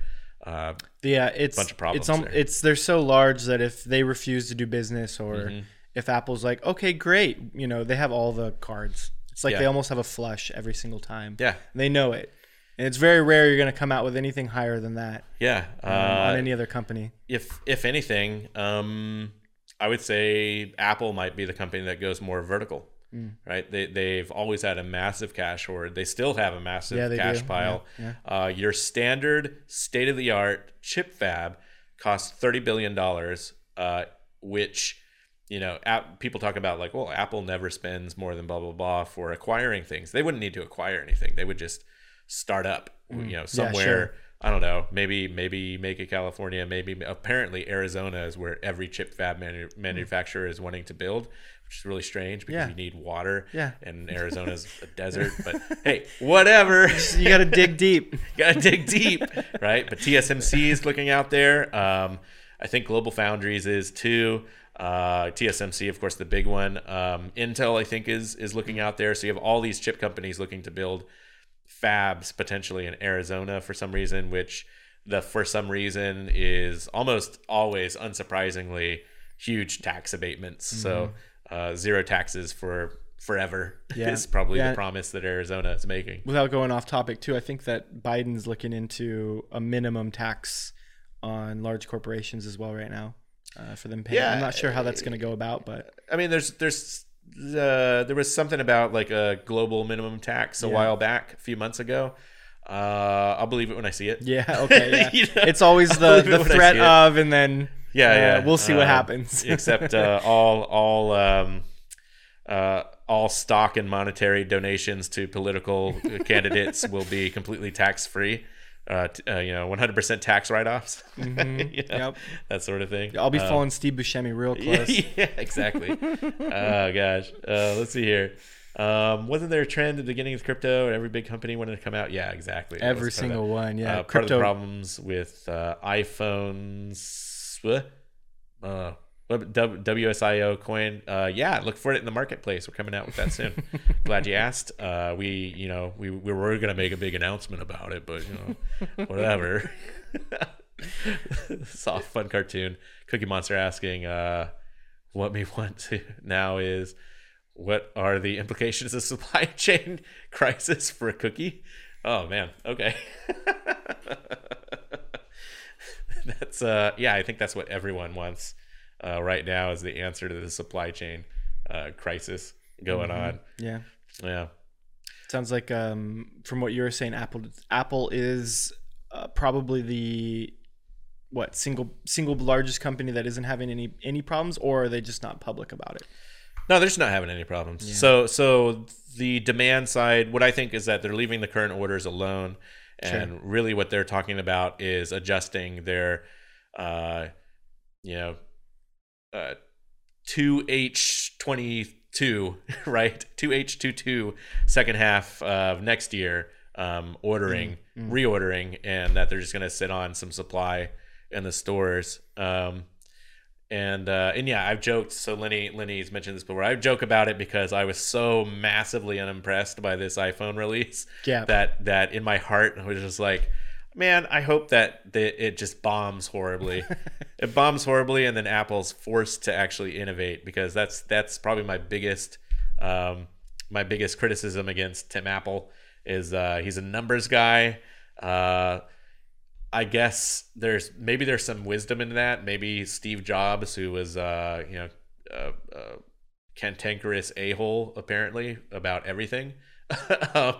Speaker 1: Uh,
Speaker 2: Yeah, it's
Speaker 1: Bunch of problems
Speaker 2: It's um,
Speaker 1: there.
Speaker 2: it's they're so large that if they refuse to do business or
Speaker 1: Mm-hmm.
Speaker 2: if Apple's like, okay, great, you know, they have all the cards. It's like
Speaker 1: Yeah.
Speaker 2: they almost have a flush every single time.
Speaker 1: yeah,
Speaker 2: They know it, and it's very rare you're going to come out with anything higher than that
Speaker 1: yeah.
Speaker 2: um,
Speaker 1: Uh,
Speaker 2: on any other company.
Speaker 1: if if anything, um, I would say Apple might be the company that goes more vertical.
Speaker 2: Mm.
Speaker 1: Right? They they've always had a massive cash hoard. They still have a massive
Speaker 2: Yeah,
Speaker 1: cash
Speaker 2: do.
Speaker 1: pile.
Speaker 2: Yeah,
Speaker 1: Uh, your standard state of the art chip fab costs thirty billion dollars, uh, which you know app, people talk about like, well, Apple never spends more than blah blah blah for acquiring things. They wouldn't need to acquire anything. They would just start up, you know,
Speaker 2: Mm. Yeah,
Speaker 1: somewhere.
Speaker 2: sure.
Speaker 1: I don't know. Maybe maybe make it California. Maybe apparently Arizona is where every chip fab manu- manufacturer is wanting to build, which is really strange because
Speaker 2: Yeah.
Speaker 1: you need water.
Speaker 2: Yeah.
Speaker 1: And Arizona's a desert. But hey, whatever.
Speaker 2: You got to dig deep.
Speaker 1: Gotta dig deep, right? But TSMC is looking out there. Um, I think Global Foundries is too. Uh, TSMC, of course, the big one. Um, Intel, I think, is is looking out there. So you have all these chip companies looking to build fabs potentially in Arizona for some reason, which the for some reason is almost always, unsurprisingly, huge tax abatements. So uh, zero taxes for forever
Speaker 2: Yeah.
Speaker 1: is probably
Speaker 2: Yeah.
Speaker 1: the promise that Arizona is making.
Speaker 2: Without going off topic too, I think that Biden's looking into a minimum tax on large corporations as well right now uh, for them paying.
Speaker 1: Yeah,
Speaker 2: I'm not sure how that's going to go about, but
Speaker 1: I mean, there's there's uh, there was something about like a global minimum tax a
Speaker 2: Yeah.
Speaker 1: while back, a few months ago. Uh, I'll believe it when I see it.
Speaker 2: yeah, okay, yeah.
Speaker 1: You know?
Speaker 2: it's always the the threat of, and then
Speaker 1: Yeah,
Speaker 2: uh,
Speaker 1: yeah.
Speaker 2: we'll see what
Speaker 1: Um,
Speaker 2: happens.
Speaker 1: except uh, all all um, uh, all stock and monetary donations to political candidates will be completely tax free. Uh, t- uh, you know, 100% tax write offs.
Speaker 2: Mhm. Yep.
Speaker 1: That sort of thing.
Speaker 2: I'll be
Speaker 1: Uh,
Speaker 2: following Steve Buscemi real close.
Speaker 1: yeah, exactly. oh gosh. Uh, let's see here. Um, wasn't there a trend at the beginning of crypto and every big company wanted to come out? Yeah, exactly.
Speaker 2: Every single one, yeah.
Speaker 1: uh, part of the problems with uh, iPhones. Uh, WSIO coin. Uh, yeah, look for it in the marketplace. We're coming out with that soon. Glad you asked. Uh, we, you know, we, we were gonna make a big announcement about it, but you know, whatever. Soft fun cartoon. Cookie Monster asking, uh, what we want to now is what are the implications of supply chain crisis for a cookie? Oh man, okay. that's uh yeah, I think that's what everyone wants uh, right now is the answer to the supply chain uh, crisis going on.
Speaker 2: Yeah.
Speaker 1: Yeah.
Speaker 2: Sounds like um, from what you were saying, Apple Apple is uh, probably the what single single largest company that isn't having any any problems, or are they just not public about it?
Speaker 1: No, they're just not having any problems. So so the demand side, what I think is that they're leaving the current orders alone, and really what they're talking about is adjusting their, uh, you know, uh, two H twenty two right two H 22 second half of next year um, ordering reordering and that they're just going to sit on some supply in the stores um, and uh, and yeah, I've joked. So Lenny Lenny's mentioned this before. I joke about it because I was so massively unimpressed by this iPhone release
Speaker 2: Yeah.
Speaker 1: that that in my heart I was just like, man, I hope that the, it just bombs horribly. it bombs horribly, and then Apple's forced to actually innovate because that's that's probably my biggest um, my biggest criticism against Tim Apple is uh, he's a numbers guy. Uh, I guess there's maybe there's some wisdom in that. Maybe Steve Jobs, who was uh, you know uh, uh, cantankerous a hole apparently about everything, um,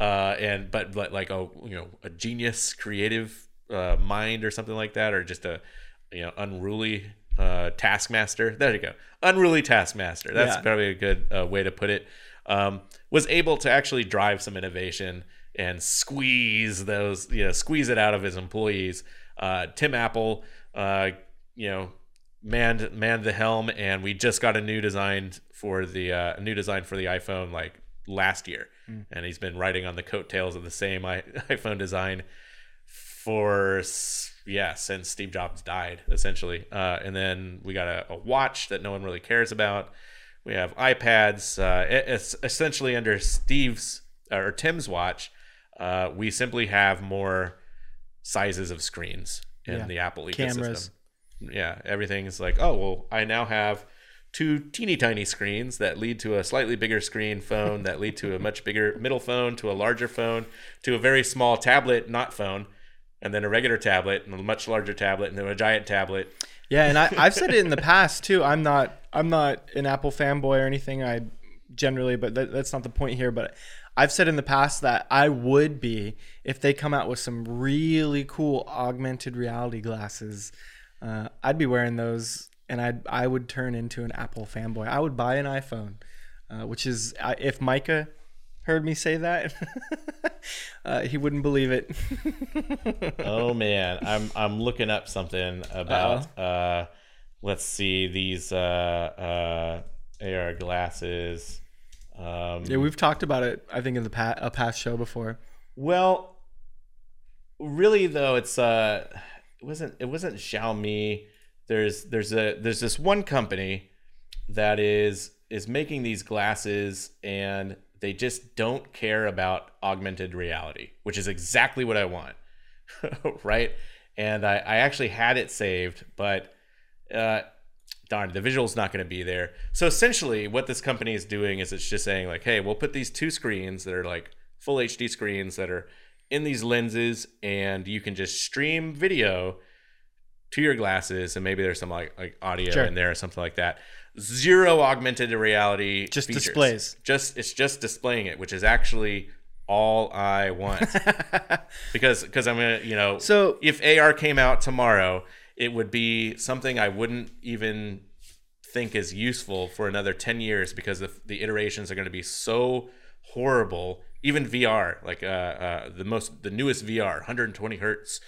Speaker 1: uh, and but but like a you know a genius creative uh, mind or something like that, or just a you know unruly uh, taskmaster. There you go, unruly taskmaster. That's
Speaker 2: Yeah.
Speaker 1: probably a good uh, way to put it. Um, was able to actually drive some innovation and squeeze those, you know, squeeze it out of his employees. Uh, Tim Apple, uh, you know, manned manned the helm, and we just got a new design for the uh, new design for the iPhone like last year. and he's been riding on the coattails of the same i- iPhone design for yeah since Steve Jobs died essentially. Uh, and then we got a, a watch that no one really cares about. We have iPads. Uh, it- it's essentially under Steve's or Tim's watch. Uh, we simply have more sizes of screens in
Speaker 2: Yeah.
Speaker 1: the Apple ecosystem.
Speaker 2: Cameras.
Speaker 1: Yeah, everything's like, oh well, I now have two teeny tiny screens that lead to a slightly bigger screen phone that lead to a much bigger middle phone to a larger phone to a very small tablet, not phone, and then a regular tablet and a much larger tablet and then a giant tablet.
Speaker 2: Yeah, and I, I've said it in the past too. I'm not I'm not an Apple fanboy or anything. I generally, but that, that's not the point here. But I've said in the past that I would be if they come out with some really cool augmented reality glasses. Uh, I'd be wearing those, and I would I would turn into an Apple fanboy. I would buy an iPhone, uh, which is I if Micah heard me say that, uh, he wouldn't believe it.
Speaker 1: oh man, I'm I'm looking up something about uh let's see these uh uh AR glasses. Um
Speaker 2: yeah, we've talked about it. I think in the pa- a past show before.
Speaker 1: Well, really though, it's uh, it wasn't it wasn't Xiaomi. There's there's a there's this one company that is is making these glasses and they just don't care about augmented reality, which is exactly what I want, right? And I, I actually had it saved, but uh, darn, the visual's not going to be there. So essentially, what this company is doing is it's just saying like, hey, we'll put these two screens that are like full HD screens that are in these lenses, and you can just stream video to your glasses, and maybe there's some like like audio
Speaker 2: Sure.
Speaker 1: in there or something like that. Zero augmented reality,
Speaker 2: Just
Speaker 1: features.
Speaker 2: displays.
Speaker 1: Just it's just displaying it, which is actually all I want because because I'm gonna you know
Speaker 2: So-
Speaker 1: if AR came out tomorrow, it would be something I wouldn't even think is useful for another 10 years because the, the iterations are going to be so horrible even vr like uh, uh, the most the newest vr 120 hertz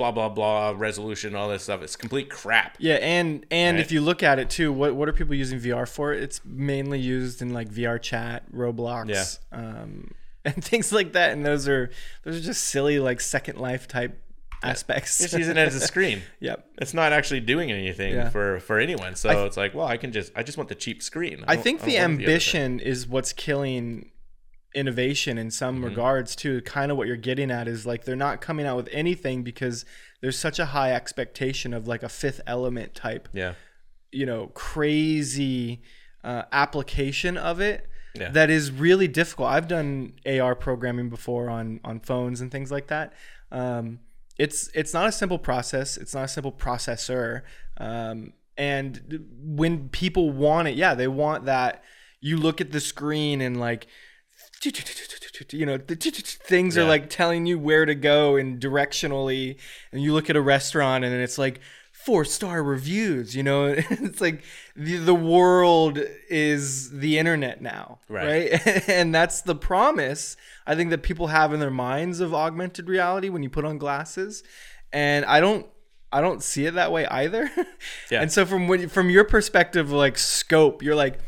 Speaker 1: blah blah blah resolution all this stuff it's complete crap
Speaker 2: Yeah, and and
Speaker 1: Right.
Speaker 2: if you look at it too, what what are people using VR for? It's mainly used in like VR chat, Roblox,
Speaker 1: Yeah.
Speaker 2: um, and things like that. And those are those are just silly like Second Life type aspects.
Speaker 1: just using it as a screen
Speaker 2: yep.
Speaker 1: it's not actually doing anything
Speaker 2: Yeah.
Speaker 1: for for anyone so
Speaker 2: I-
Speaker 1: it's like well i can just i just want the cheap screen
Speaker 2: I
Speaker 1: don't-
Speaker 2: think the
Speaker 1: want other thing.
Speaker 2: ambition is what's killing innovation in some
Speaker 1: Mm-hmm.
Speaker 2: regards too. Kind of what you're getting at is like they're not coming out with anything because there's such a high expectation of like a fifth element type
Speaker 1: yeah
Speaker 2: you know crazy uh, application of it
Speaker 1: Yeah.
Speaker 2: that is really difficult. I've done AR programming before on on phones and things like that. Um, it's it's not a simple process. It's not a simple processor. Um, and when people want it, yeah, they want that. You look at the screen and like you know the things are like telling you where to go and directionally and you look at a restaurant and it's like four star reviews you know? It's like the, the world is the internet now
Speaker 1: Right.
Speaker 2: right, and that's the promise i think that people have in their minds of augmented reality when you put on glasses. And i don't i don't see it that way either.
Speaker 1: Yeah.
Speaker 2: and so from when from your perspective like scope you're like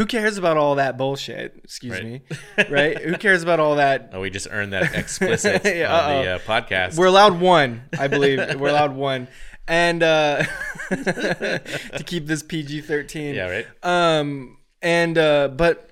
Speaker 2: who cares about all that bullshit excuse
Speaker 1: Right.
Speaker 2: me right who cares about all that
Speaker 1: oh we just earned that explicit
Speaker 2: Yeah,
Speaker 1: on the
Speaker 2: uh-oh.
Speaker 1: uh, podcast
Speaker 2: we're allowed one, I believe. We're allowed one, and uh, to keep this PG thirteen.
Speaker 1: yeah right
Speaker 2: Um, and uh, but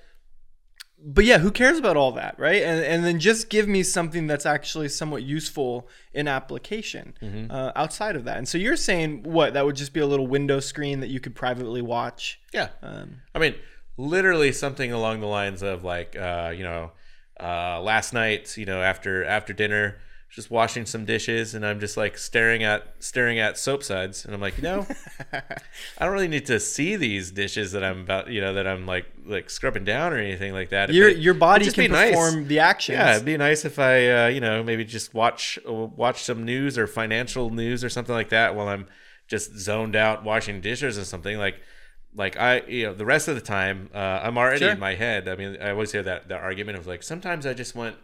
Speaker 2: but yeah, who cares about all that, right? And and then just give me something that's actually somewhat useful in application
Speaker 1: Mm-hmm.
Speaker 2: uh, outside of that. And so you're saying what? That would just be a little window screen that you could privately watch.
Speaker 1: yeah
Speaker 2: Um,
Speaker 1: I mean, literally something along the lines of like, uh, you know, uh, last night, you know, after after dinner, just washing some dishes, and I'm just like staring at staring at soap suds, and I'm like, you know, I don't really need to see these dishes that I'm about, you know, that I'm like like scrubbing down or anything like that.
Speaker 2: Your
Speaker 1: it-
Speaker 2: your body can
Speaker 1: be nice.
Speaker 2: perform the action.
Speaker 1: Yeah, it'd be nice if I, uh, you know, maybe just watch watch some news or financial news or something like that while I'm just zoned out washing dishes or something like. Like I, you know, the rest of the time, uh, I'm already
Speaker 2: Sure.
Speaker 1: in my head. I mean, I always hear that that argument of like sometimes I just want,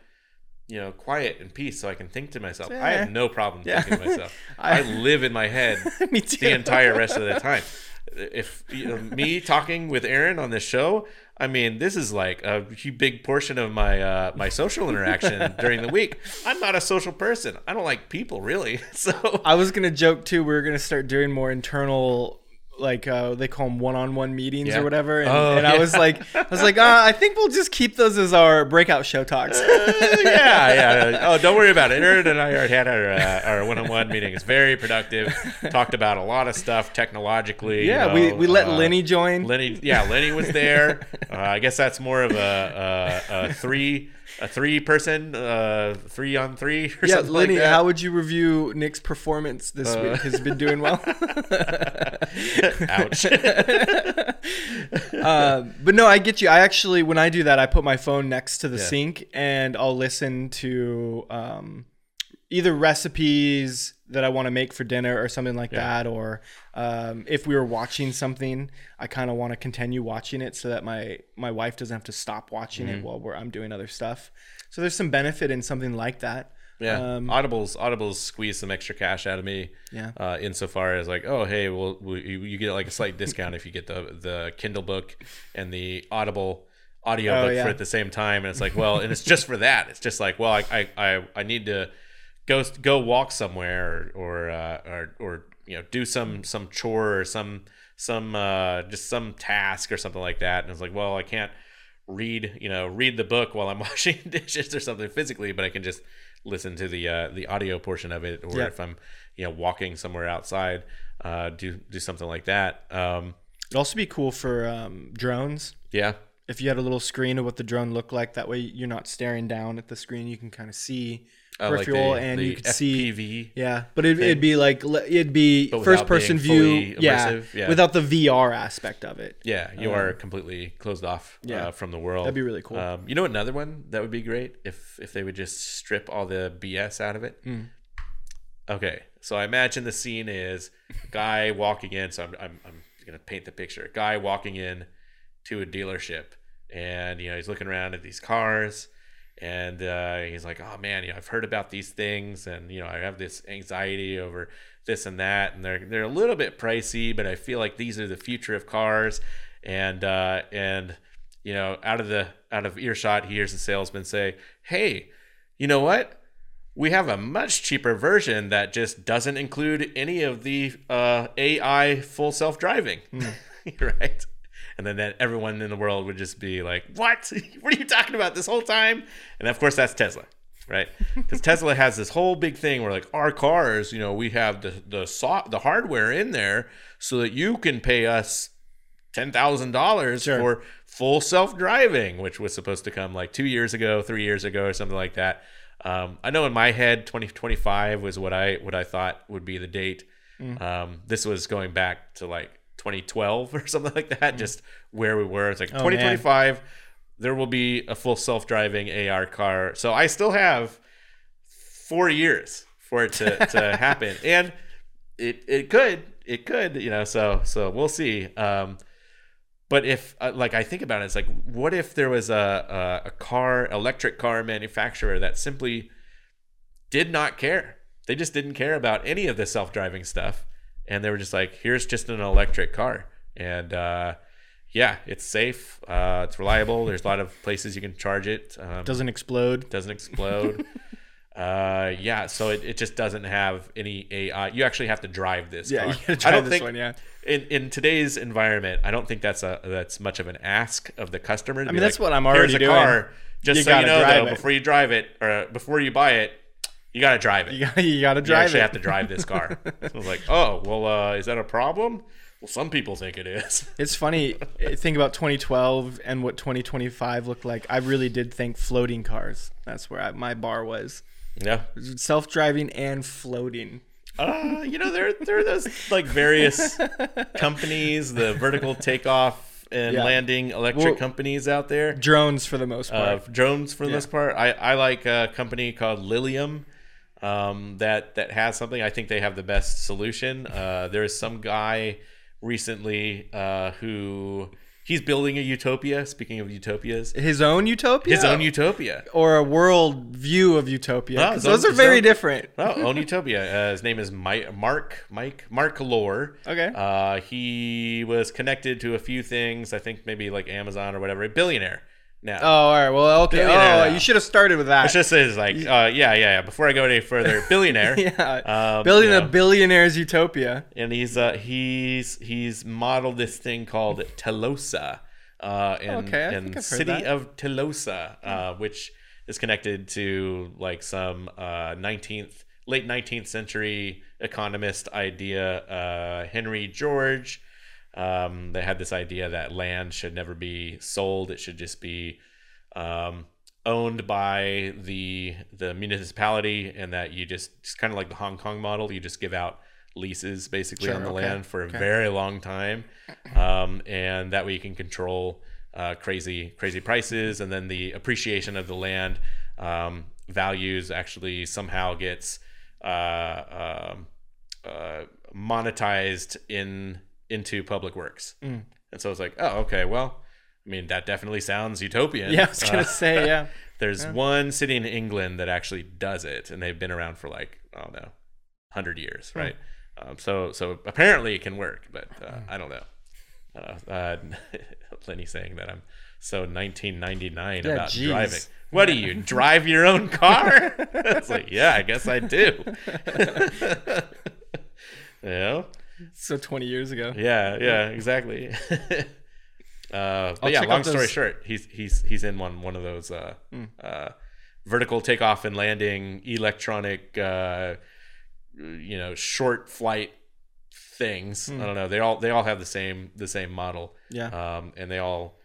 Speaker 1: you know, quiet and peace so I can think to myself. I have no problem
Speaker 2: Yeah.
Speaker 1: thinking to myself.
Speaker 2: I-
Speaker 1: I live in my head the entire rest of the time. if you know, me talking with Aaron on this show, I mean, this is like a big portion of my uh, my social interaction during the week. I'm not a social person. I don't like people really. So
Speaker 2: I was gonna joke too. We are gonna start doing more internal like uh, they call them one-on-one meetings
Speaker 1: Yeah.
Speaker 2: or whatever, and,
Speaker 1: Oh,
Speaker 2: and I was like, I was like, uh, I think we'll just keep those as our breakout show talks.
Speaker 1: Uh, yeah, yeah. Oh, don't worry about it. Aaron and I already had our uh, our one-on-one meeting. It's very productive. Talked about a lot of stuff technologically. you
Speaker 2: yeah, we,
Speaker 1: know,
Speaker 2: we let
Speaker 1: uh,
Speaker 2: Lenny join.
Speaker 1: Lenny, yeah, Lenny was there. Uh, I guess that's more of a, a, a three a three person uh, three on three or
Speaker 2: yeah,
Speaker 1: something
Speaker 2: Lenny,
Speaker 1: like that.
Speaker 2: how would you review Nick's performance this
Speaker 1: Uh,
Speaker 2: week? Has been doing well?
Speaker 1: Ouch.
Speaker 2: uh, but no, I get you. I actually, when I do that, I put my phone next to the
Speaker 1: Yeah.
Speaker 2: sink and I'll listen to um, either recipes that I want to make for dinner or something like
Speaker 1: Yeah.
Speaker 2: that, or um, if we were watching something, I kind of want to continue watching it so that my my wife doesn't have to stop watching
Speaker 1: Mm-hmm.
Speaker 2: it while we're, I'm doing other stuff. So there's some benefit in something like that.
Speaker 1: Yeah,
Speaker 2: Um,
Speaker 1: Audibles Audibles squeeze some extra cash out of me.
Speaker 2: Yeah.
Speaker 1: Uh, insofar as like, oh hey, well we, you get like a slight discount if you get the the Kindle book and the Audible audio
Speaker 2: Oh,
Speaker 1: book
Speaker 2: yeah.
Speaker 1: for at the same time, and it's like, well, and it's just for that. It's just like, well, I I, I, I need to go go walk somewhere or or, uh, or or you know do some some chore or some some uh, just some task or something like that, and it's like, well, I can't read you know read the book while I'm washing dishes or something physically, but I can just listen to the uh, the audio portion of it, or
Speaker 2: Yeah.
Speaker 1: if I'm you know walking somewhere outside, uh, do do something like that. Um,
Speaker 2: It'd also be cool for um, drones.
Speaker 1: yeah,
Speaker 2: If you had a little screen of what the drone looked like, that way you're not staring down at the screen. You can kind of see
Speaker 1: uh, like
Speaker 2: peripheral,
Speaker 1: the,
Speaker 2: and
Speaker 1: the
Speaker 2: you could see
Speaker 1: FPV.
Speaker 2: Yeah, but it, it'd be like it'd be first person view, yeah,
Speaker 1: yeah.
Speaker 2: without the VR aspect of it.
Speaker 1: Yeah, you are completely closed off
Speaker 2: Um, yeah.
Speaker 1: uh, from the world.
Speaker 2: That'd be really cool.
Speaker 1: Um, you know another one that would be great if if they would just strip all the BS out of it.
Speaker 2: Mm.
Speaker 1: Okay, so I imagine the scene is guy walking in. So I'm I'm I'm gonna paint the picture. A guy walking in to a dealership, and you know he's looking around at these cars, and uh, he's like, "Oh man, you know I've heard about these things, and you know I have this anxiety over this and that, and they're they're a little bit pricey, but I feel like these are the future of cars." And uh, and you know out of the out of earshot, he hears the salesman say, "Hey, you know what?" we have a much cheaper version that just doesn't include any of the uh, AI full self driving, right? And then that everyone in the world would just be like, "What? what are you talking about this whole time?" And of course, that's Tesla, right? Because Tesla has this whole big thing where like our cars, you know, we have the the so- the hardware in there so that you can pay us ten thousand dollars
Speaker 2: Sure.
Speaker 1: for full self driving, which was supposed to come like two years ago, three years ago, or something like that. Um, I know in my head, twenty twenty five was what I what I thought would be the date. Um, this was going back to like twenty twelve or something like that, just where we were. It's like
Speaker 2: Oh,
Speaker 1: twenty twenty five. There will be a full self driving AR car. So I still have four years for it to, to happen, and it it could it could you know so so we'll see. Um, but if uh, like I think about it, it's like what if there was a, a a car electric car manufacturer that simply did not care. They just didn't care about any of the self driving stuff, and they were just like, here's just an electric car, and uh, yeah, it's safe, uh, it's reliable. There's a lot of places you can charge it. Um,
Speaker 2: Doesn't explode.
Speaker 1: doesn't explode. uh, yeah, so it, it just doesn't have any AI. You actually have to drive this.
Speaker 2: Yeah,
Speaker 1: car.
Speaker 2: you gotta
Speaker 1: I don't
Speaker 2: this
Speaker 1: think
Speaker 2: one. Yeah,
Speaker 1: in in today's environment, I don't think that's a that's much of an ask of the customer. to
Speaker 2: I mean, that's
Speaker 1: like,
Speaker 2: what I'm already "Here's
Speaker 1: a
Speaker 2: doing.
Speaker 1: Car. Just
Speaker 2: You
Speaker 1: so you know, though,
Speaker 2: it."
Speaker 1: before you drive it or before you buy it, you gotta drive it.
Speaker 2: you gotta, you gotta
Speaker 1: You
Speaker 2: drive
Speaker 1: actually
Speaker 2: it.
Speaker 1: have to drive this car. so I was like, oh, well, uh, is that a problem? Well, some people think it is.
Speaker 2: It's funny. eh, Think about 2012 and what 2025 looked like. I really did think floating cars. That's where I, my bar was.
Speaker 1: yeah.
Speaker 2: Self-driving and floating.
Speaker 1: Uh, you know, there there are those like various companies, the vertical takeoff and
Speaker 2: Yeah.
Speaker 1: landing electric
Speaker 2: Well-
Speaker 1: companies out there.
Speaker 2: Drones for the most part.
Speaker 1: uh, drones for the most part. I, I like a company called Lilium um, that that has something. I think they have the best solution. Uh, there is some guy recently uh, who he's building a utopia. Speaking of utopias,
Speaker 2: His own utopia?
Speaker 1: his own utopia.
Speaker 2: or a world view of utopia.
Speaker 1: No,
Speaker 2: 'Cause
Speaker 1: his own-
Speaker 2: those are very
Speaker 1: own-
Speaker 2: different.
Speaker 1: Oh, own utopia. Uh, his name is Mike, Mark Mike Mark Lore.
Speaker 2: Okay.
Speaker 1: Uh, he was connected to a few things. I think maybe like Amazon or whatever. A billionaire. Now.
Speaker 2: Oh, all right. Well, okay.
Speaker 1: Billionaire
Speaker 2: Oh,
Speaker 1: now.
Speaker 2: you should have started with that.
Speaker 1: It's just is like, uh, yeah, yeah, yeah. Before I go any further, billionaire.
Speaker 2: yeah.
Speaker 1: Um,
Speaker 2: Building
Speaker 1: you
Speaker 2: a billionaire's utopia.
Speaker 1: and he's uh, he's he's modeled this thing called Telosa, uh, in,
Speaker 2: Okay, I
Speaker 1: in
Speaker 2: think I've heard
Speaker 1: city
Speaker 2: that.
Speaker 1: of Telosa, uh, which is connected to like some uh, 19th late 19th century economist idea, uh, Henry George. Um, they had this idea that land should never be sold; it should just be um, owned by the the municipality, and that you just it's kind of like the Hong Kong model. You just give out leases basically
Speaker 2: Sure,
Speaker 1: on the
Speaker 2: okay,
Speaker 1: land for a
Speaker 2: okay.
Speaker 1: very long time, um, and that way you can control uh, crazy crazy prices, and then the appreciation of the land um, values actually somehow gets uh, um, uh, monetized in into public works.
Speaker 2: Mm.
Speaker 1: And so it's like, oh, okay, well, I mean, that definitely sounds utopian.
Speaker 2: Yeah, I was gonna
Speaker 1: Uh,
Speaker 2: say yeah.
Speaker 1: There's one city in England that actually does it, and they've been around for like, I don't know, hundred years,
Speaker 2: Hmm.
Speaker 1: right? Um, so, so apparently it can work, but uh,
Speaker 2: Hmm.
Speaker 1: I don't know. Uh, uh, Lenny saying that I'm so 1999
Speaker 2: Yeah,
Speaker 1: about
Speaker 2: geez.
Speaker 1: driving. What do you drive your own car? it's like, yeah, I guess I do. you know?
Speaker 2: So 20 years ago.
Speaker 1: Yeah, yeah, exactly. uh, but yeah, long story
Speaker 2: those-
Speaker 1: short, he's he's he's in one one of those uh,
Speaker 2: Hmm.
Speaker 1: uh, vertical takeoff and landing electronic, uh, you know, short flight things.
Speaker 2: Hmm.
Speaker 1: I don't know. They all they all have the same the same model,
Speaker 2: Yeah.
Speaker 1: um, and they all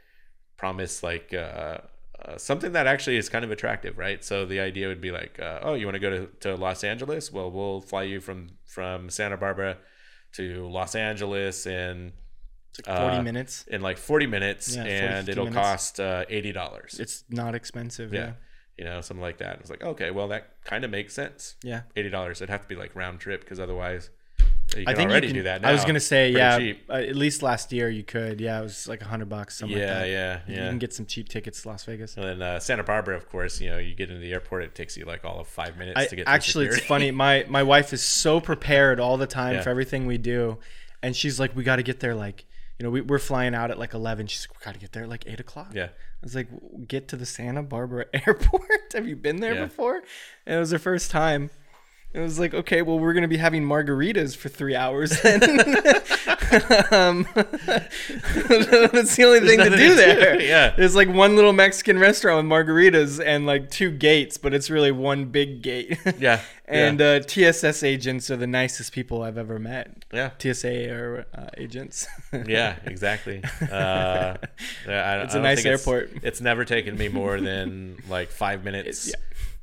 Speaker 1: promise like. Uh, uh, something that actually is kind of attractive, right? So the idea would be like, uh, oh, you want to go to, to Los Angeles? Well, we'll fly you from from Santa Barbara to Los Angeles in
Speaker 2: like 40
Speaker 1: uh,
Speaker 2: minutes.
Speaker 1: in like 40 minutes
Speaker 2: Yeah, 40,
Speaker 1: and
Speaker 2: 50
Speaker 1: it'll
Speaker 2: minutes.
Speaker 1: cost uh, $80
Speaker 2: It's not expensive.
Speaker 1: yeah
Speaker 2: Yeah.
Speaker 1: you know something like that it's like okay well that kind of makes sense
Speaker 2: Yeah.
Speaker 1: $80 it'd have to be like round trip because otherwise you
Speaker 2: I think
Speaker 1: already
Speaker 2: you can,
Speaker 1: do that
Speaker 2: I was gonna say
Speaker 1: Pretty
Speaker 2: yeah.
Speaker 1: cheap.
Speaker 2: Uh, at least last year you could. Yeah, it was like a hundred bucks. Something
Speaker 1: yeah
Speaker 2: like that.
Speaker 1: yeah
Speaker 2: You can get some cheap tickets to Las Vegas.
Speaker 1: and then uh, Santa Barbara, of course, you know, you get into the airport, it takes you like all of five minutes
Speaker 2: I,
Speaker 1: to get.
Speaker 2: actually, it's funny. My my wife is so prepared all the time
Speaker 1: Yeah.
Speaker 2: for everything we do, and she's like, "We got to get there like." You know, we, we're flying out at like 11. She's like, we got to get there at like 8 o'clock.
Speaker 1: Yeah.
Speaker 2: I was like, get to the Santa Barbara airport. Have you been there
Speaker 1: Yeah.
Speaker 2: before? And it was her first time. It was like, okay, well, we're going to be having margaritas for three hours. Then. um, that's the only thing to do there.
Speaker 1: yeah.
Speaker 2: There's like one little Mexican restaurant with margaritas and like two gates, but it's really one big gate.
Speaker 1: Yeah.
Speaker 2: and uh, TSS agents are the nicest people I've ever met.
Speaker 1: yeah.
Speaker 2: TSA or uh, agents.
Speaker 1: Yeah, exactly. Uh, I,
Speaker 2: It's
Speaker 1: I
Speaker 2: a nice
Speaker 1: think it's-
Speaker 2: airport.
Speaker 1: It's, never taken me more than like five minutes,
Speaker 2: yeah.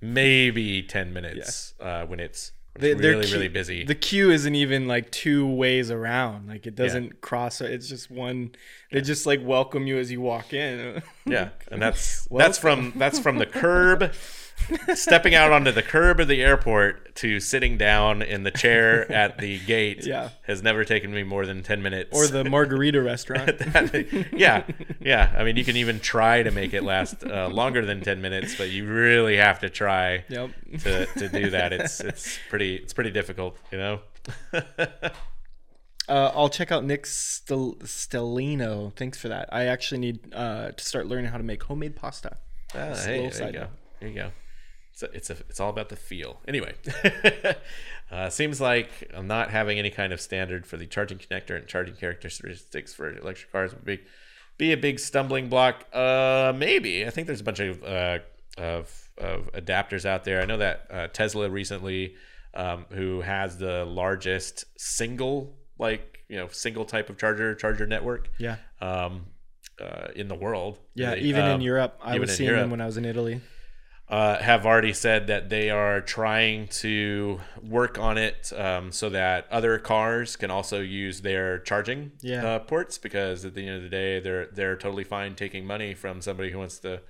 Speaker 1: Maybe ten minutes uh, when it's,
Speaker 2: They-
Speaker 1: really really busy.
Speaker 2: The queue isn't even like two ways around. Like it doesn't cross. It's just one. They just like welcome you as you walk in.
Speaker 1: yeah, and that's that's from that's from the curb, stepping out onto the curb of the airport to sitting down in the chair at the gate.
Speaker 2: Yeah.
Speaker 1: has never taken me more than ten minutes.
Speaker 2: or the margarita restaurant.
Speaker 1: yeah, yeah. I mean, you can even try to make it last uh, longer than ten minutes, but you really have to try
Speaker 2: Yep.
Speaker 1: to, to do that. It's it's pretty it's pretty difficult, you know.
Speaker 2: Uh, I'll check out Nick Stel- Stellino. Thanks for that. I actually need uh, to start learning how to make homemade pasta.
Speaker 1: Ah, hey, there you go. There you go. It's a, it's a, it's all about the feel. Anyway, uh, seems like I'm not having any kind of standard for the charging connector and charging characteristics for electric cars would be be a big stumbling block. Uh, maybe I think there's a bunch of uh, of of adapters out there. I know that uh, Tesla recently, um, who has the largest single like you know single type of charger charger network
Speaker 2: Yeah.
Speaker 1: um, uh, in the world.
Speaker 2: Yeah.
Speaker 1: Really.
Speaker 2: even
Speaker 1: Um,
Speaker 2: in Europe, I was seeing
Speaker 1: Europe.
Speaker 2: them when I was in Italy.
Speaker 1: Uh, have already said that they are trying to work on it um, so that other cars can also use their charging
Speaker 2: Yeah.
Speaker 1: uh, ports because at the end of the day they're they're totally fine taking money from somebody who wants to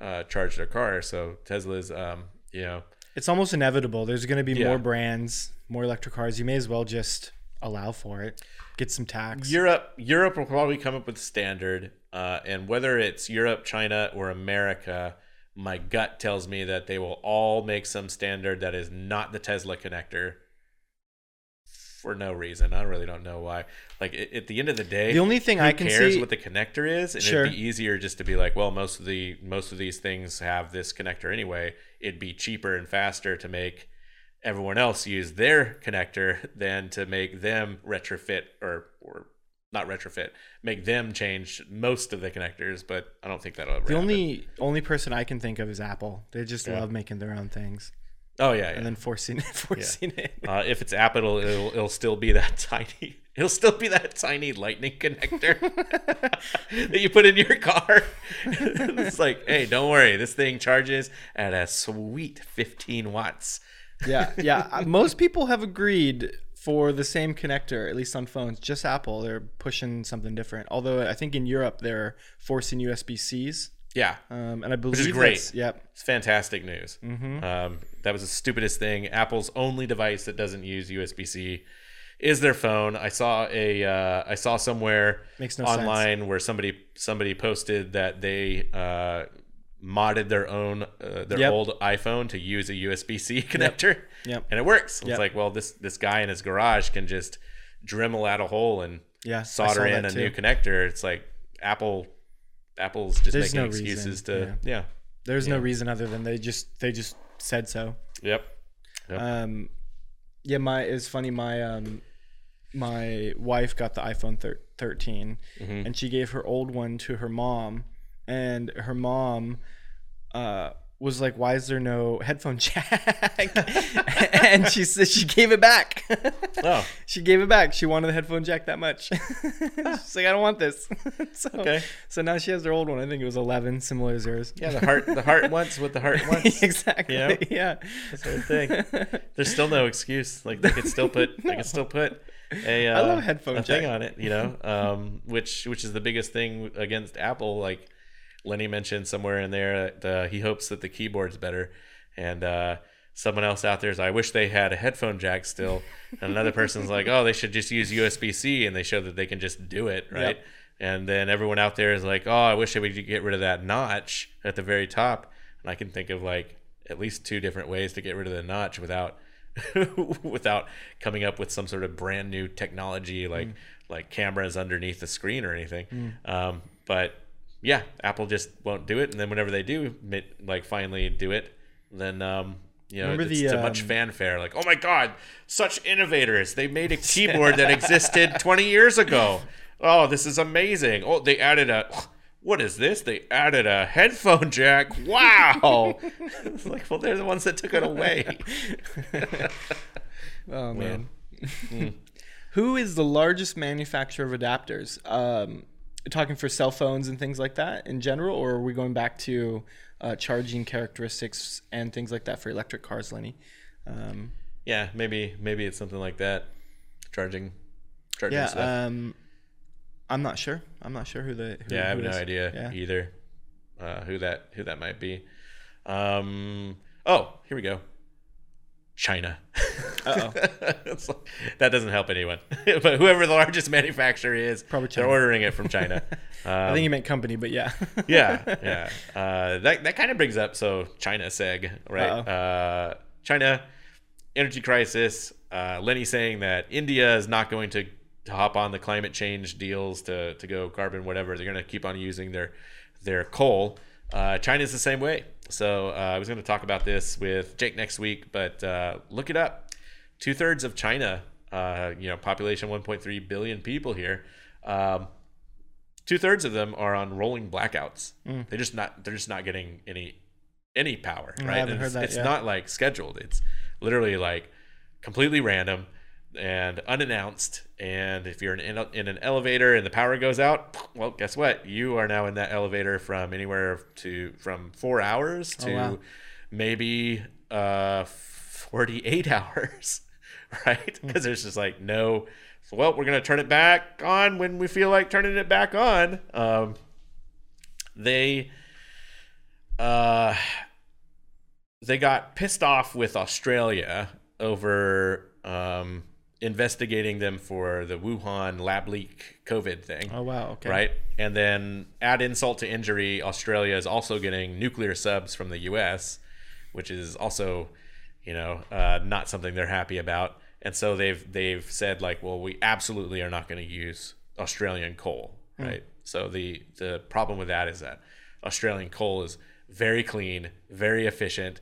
Speaker 1: uh, charge their car. So Tesla's um, you know
Speaker 2: It's almost inevitable. There's going to be
Speaker 1: Yeah.
Speaker 2: more brands, more electric cars. You may as well just allow for it. Get some tax.
Speaker 1: Europe Europe will probably come up with a standard uh, and whether it's Europe, China, or America, my gut tells me that they will all make some standard that is not the Tesla connector for no reason. I really don't know why. Like at, at the end of the day,
Speaker 2: The only thing
Speaker 1: who
Speaker 2: I can
Speaker 1: cares
Speaker 2: see-
Speaker 1: what the connector is, and
Speaker 2: Sure.
Speaker 1: it'd be easier just to be like, well, most of the most of these things have this connector anyway. It'd be cheaper and faster to make everyone else use their connector than to make them retrofit or or not retrofit, make them change most of the connectors. But I don't think that'll ever.
Speaker 2: The
Speaker 1: happen.
Speaker 2: only only person I can think of is Apple. They just
Speaker 1: Yeah.
Speaker 2: love making their own things
Speaker 1: oh yeah, yeah.
Speaker 2: and then forcing it, forcing it.
Speaker 1: Uh, if it's Apple, it'll, it'll still be that tiny. It'll still be that tiny lightning connector that you put in your car. it's like, hey, don't worry, this thing charges at a sweet 15 watts.
Speaker 2: yeah, yeah. Uh, Most people have agreed for the same connector, at least on phones. Just Apple, they're pushing something different. Although I think in Europe they're forcing USB Cs,
Speaker 1: Yeah,
Speaker 2: um, and I believe
Speaker 1: is great.
Speaker 2: that's- Yep.
Speaker 1: it's fantastic news.
Speaker 2: Mm-hmm.
Speaker 1: Um, that was the stupidest thing. Apple's only device that doesn't use USB C is their phone. I saw a uh, I saw somewhere
Speaker 2: Makes no sense.
Speaker 1: online where somebody somebody posted that they uh, modded their own uh, their
Speaker 2: Yep.
Speaker 1: old iPhone to use a USB C connector.
Speaker 2: Yep.
Speaker 1: And it works.
Speaker 2: Yep.
Speaker 1: It's like, well, this this guy in his garage can just Dremel out a hole and
Speaker 2: Yeah,
Speaker 1: solder in a new connector. It's like Apple Apple's just
Speaker 2: There's
Speaker 1: making
Speaker 2: no
Speaker 1: excuses
Speaker 2: reason,
Speaker 1: to yeah.
Speaker 2: There's no reason other than they just they just said so.
Speaker 1: Yep. Yep.
Speaker 2: Um, yeah, my it's funny. My um, my wife got the iPhone thir- 13,
Speaker 1: Mm-hmm.
Speaker 2: and she gave her old one to her mom, and her mom uh was like, "Why is there no headphone jack?" and she said she gave it back.
Speaker 1: Oh.
Speaker 2: She gave it back. She wanted the headphone jack that much. She's like, "I don't want this." so,
Speaker 1: Okay.
Speaker 2: So now she has her old one. I think it was 11, similar as yours.
Speaker 1: Yeah, the heart the heart wants what the heart wants.
Speaker 2: exactly.
Speaker 1: Yeah.
Speaker 2: Yeah.
Speaker 1: That's the thing. There's still no excuse. Like they could still put they could still put a uh,
Speaker 2: I love headphone
Speaker 1: a thing
Speaker 2: jack.
Speaker 1: on it, you know. Um, which which is the biggest thing against Apple. Like Lenny mentioned somewhere in there that uh, he hopes that the keyboard's better, and uh, someone else out there is I wish they had a headphone jack still, and another person's like, oh, they should just use USB C, and they show that they can just do it, right?
Speaker 2: Yep.
Speaker 1: And then everyone out there is like, oh, I wish they would get rid of that notch at the very top. And I can think of like at least two different ways to get rid of the notch without without coming up with some sort of brand new technology like like cameras underneath the screen or anything. Um, but yeah, Apple just won't do it. And then whenever they do, like finally do it, then um, you know
Speaker 2: Remember
Speaker 1: it's
Speaker 2: the,
Speaker 1: to much
Speaker 2: um,
Speaker 1: fanfare. Like, oh my god, such innovators! They made a keyboard that existed 20 years ago. Oh, this is amazing. Oh, they added a. What is this? They added a headphone jack. Wow! it's like, well, they're the ones that took it away.
Speaker 2: Oh man. Who is the largest manufacturer of adapters? Um, talking for cell phones and things like that in general, or are we going back to uh, charging characteristics and things like that for electric cars, Lenny? Um,
Speaker 1: yeah, maybe maybe it's something like that. Charging, charging
Speaker 2: yeah,
Speaker 1: stuff.
Speaker 2: um, I'm not sure. I'm not sure who the. Who,
Speaker 1: yeah, I have no
Speaker 2: is.
Speaker 1: idea
Speaker 2: Yeah.
Speaker 1: either. Uh, who that who that might be? Um, oh, here we go. China. Like- that doesn't help anyone. but whoever the largest manufacturer is,
Speaker 2: Probably
Speaker 1: they're ordering it from China.
Speaker 2: I
Speaker 1: Um,
Speaker 2: think you meant company, but yeah.
Speaker 1: yeah, yeah. Uh, that that kind of brings up so China seg right. Uh, China energy crisis. Uh, Lenny saying that India is not going to, to hop on the climate change deals to to go carbon whatever. They're going to keep on using their their coal. Uh, China's the same way. So uh, I was going to talk about this with Jake next week, but uh, look it up. Two thirds of China, uh, you know, population 1.3 billion people here. Um, two thirds of them are on rolling blackouts. They're just not. They're just not getting any any power.
Speaker 2: Mm, I haven't
Speaker 1: And
Speaker 2: heard
Speaker 1: it's,
Speaker 2: that
Speaker 1: it's
Speaker 2: yet.
Speaker 1: not like scheduled. It's literally like completely random and unannounced. And if you're in, in, in an elevator and the power goes out, well, guess what? You are now in that elevator from anywhere to from four hours to
Speaker 2: Oh, wow.
Speaker 1: maybe uh 48 hours right
Speaker 2: Hmm.
Speaker 1: because there's just like no well we're gonna turn it back on when we feel like turning it back on um they uh they got pissed off with australia over um investigating them for the Wuhan lab leak COVID thing.
Speaker 2: Oh wow. Okay.
Speaker 1: Right. And then add insult to injury, Australia is also getting nuclear subs from the US, which is also, you know, uh, not something they're happy about. And so they've they've said like, well, we absolutely are not going to use Australian coal, right? So the the problem with that is that Australian coal is very clean, very efficient,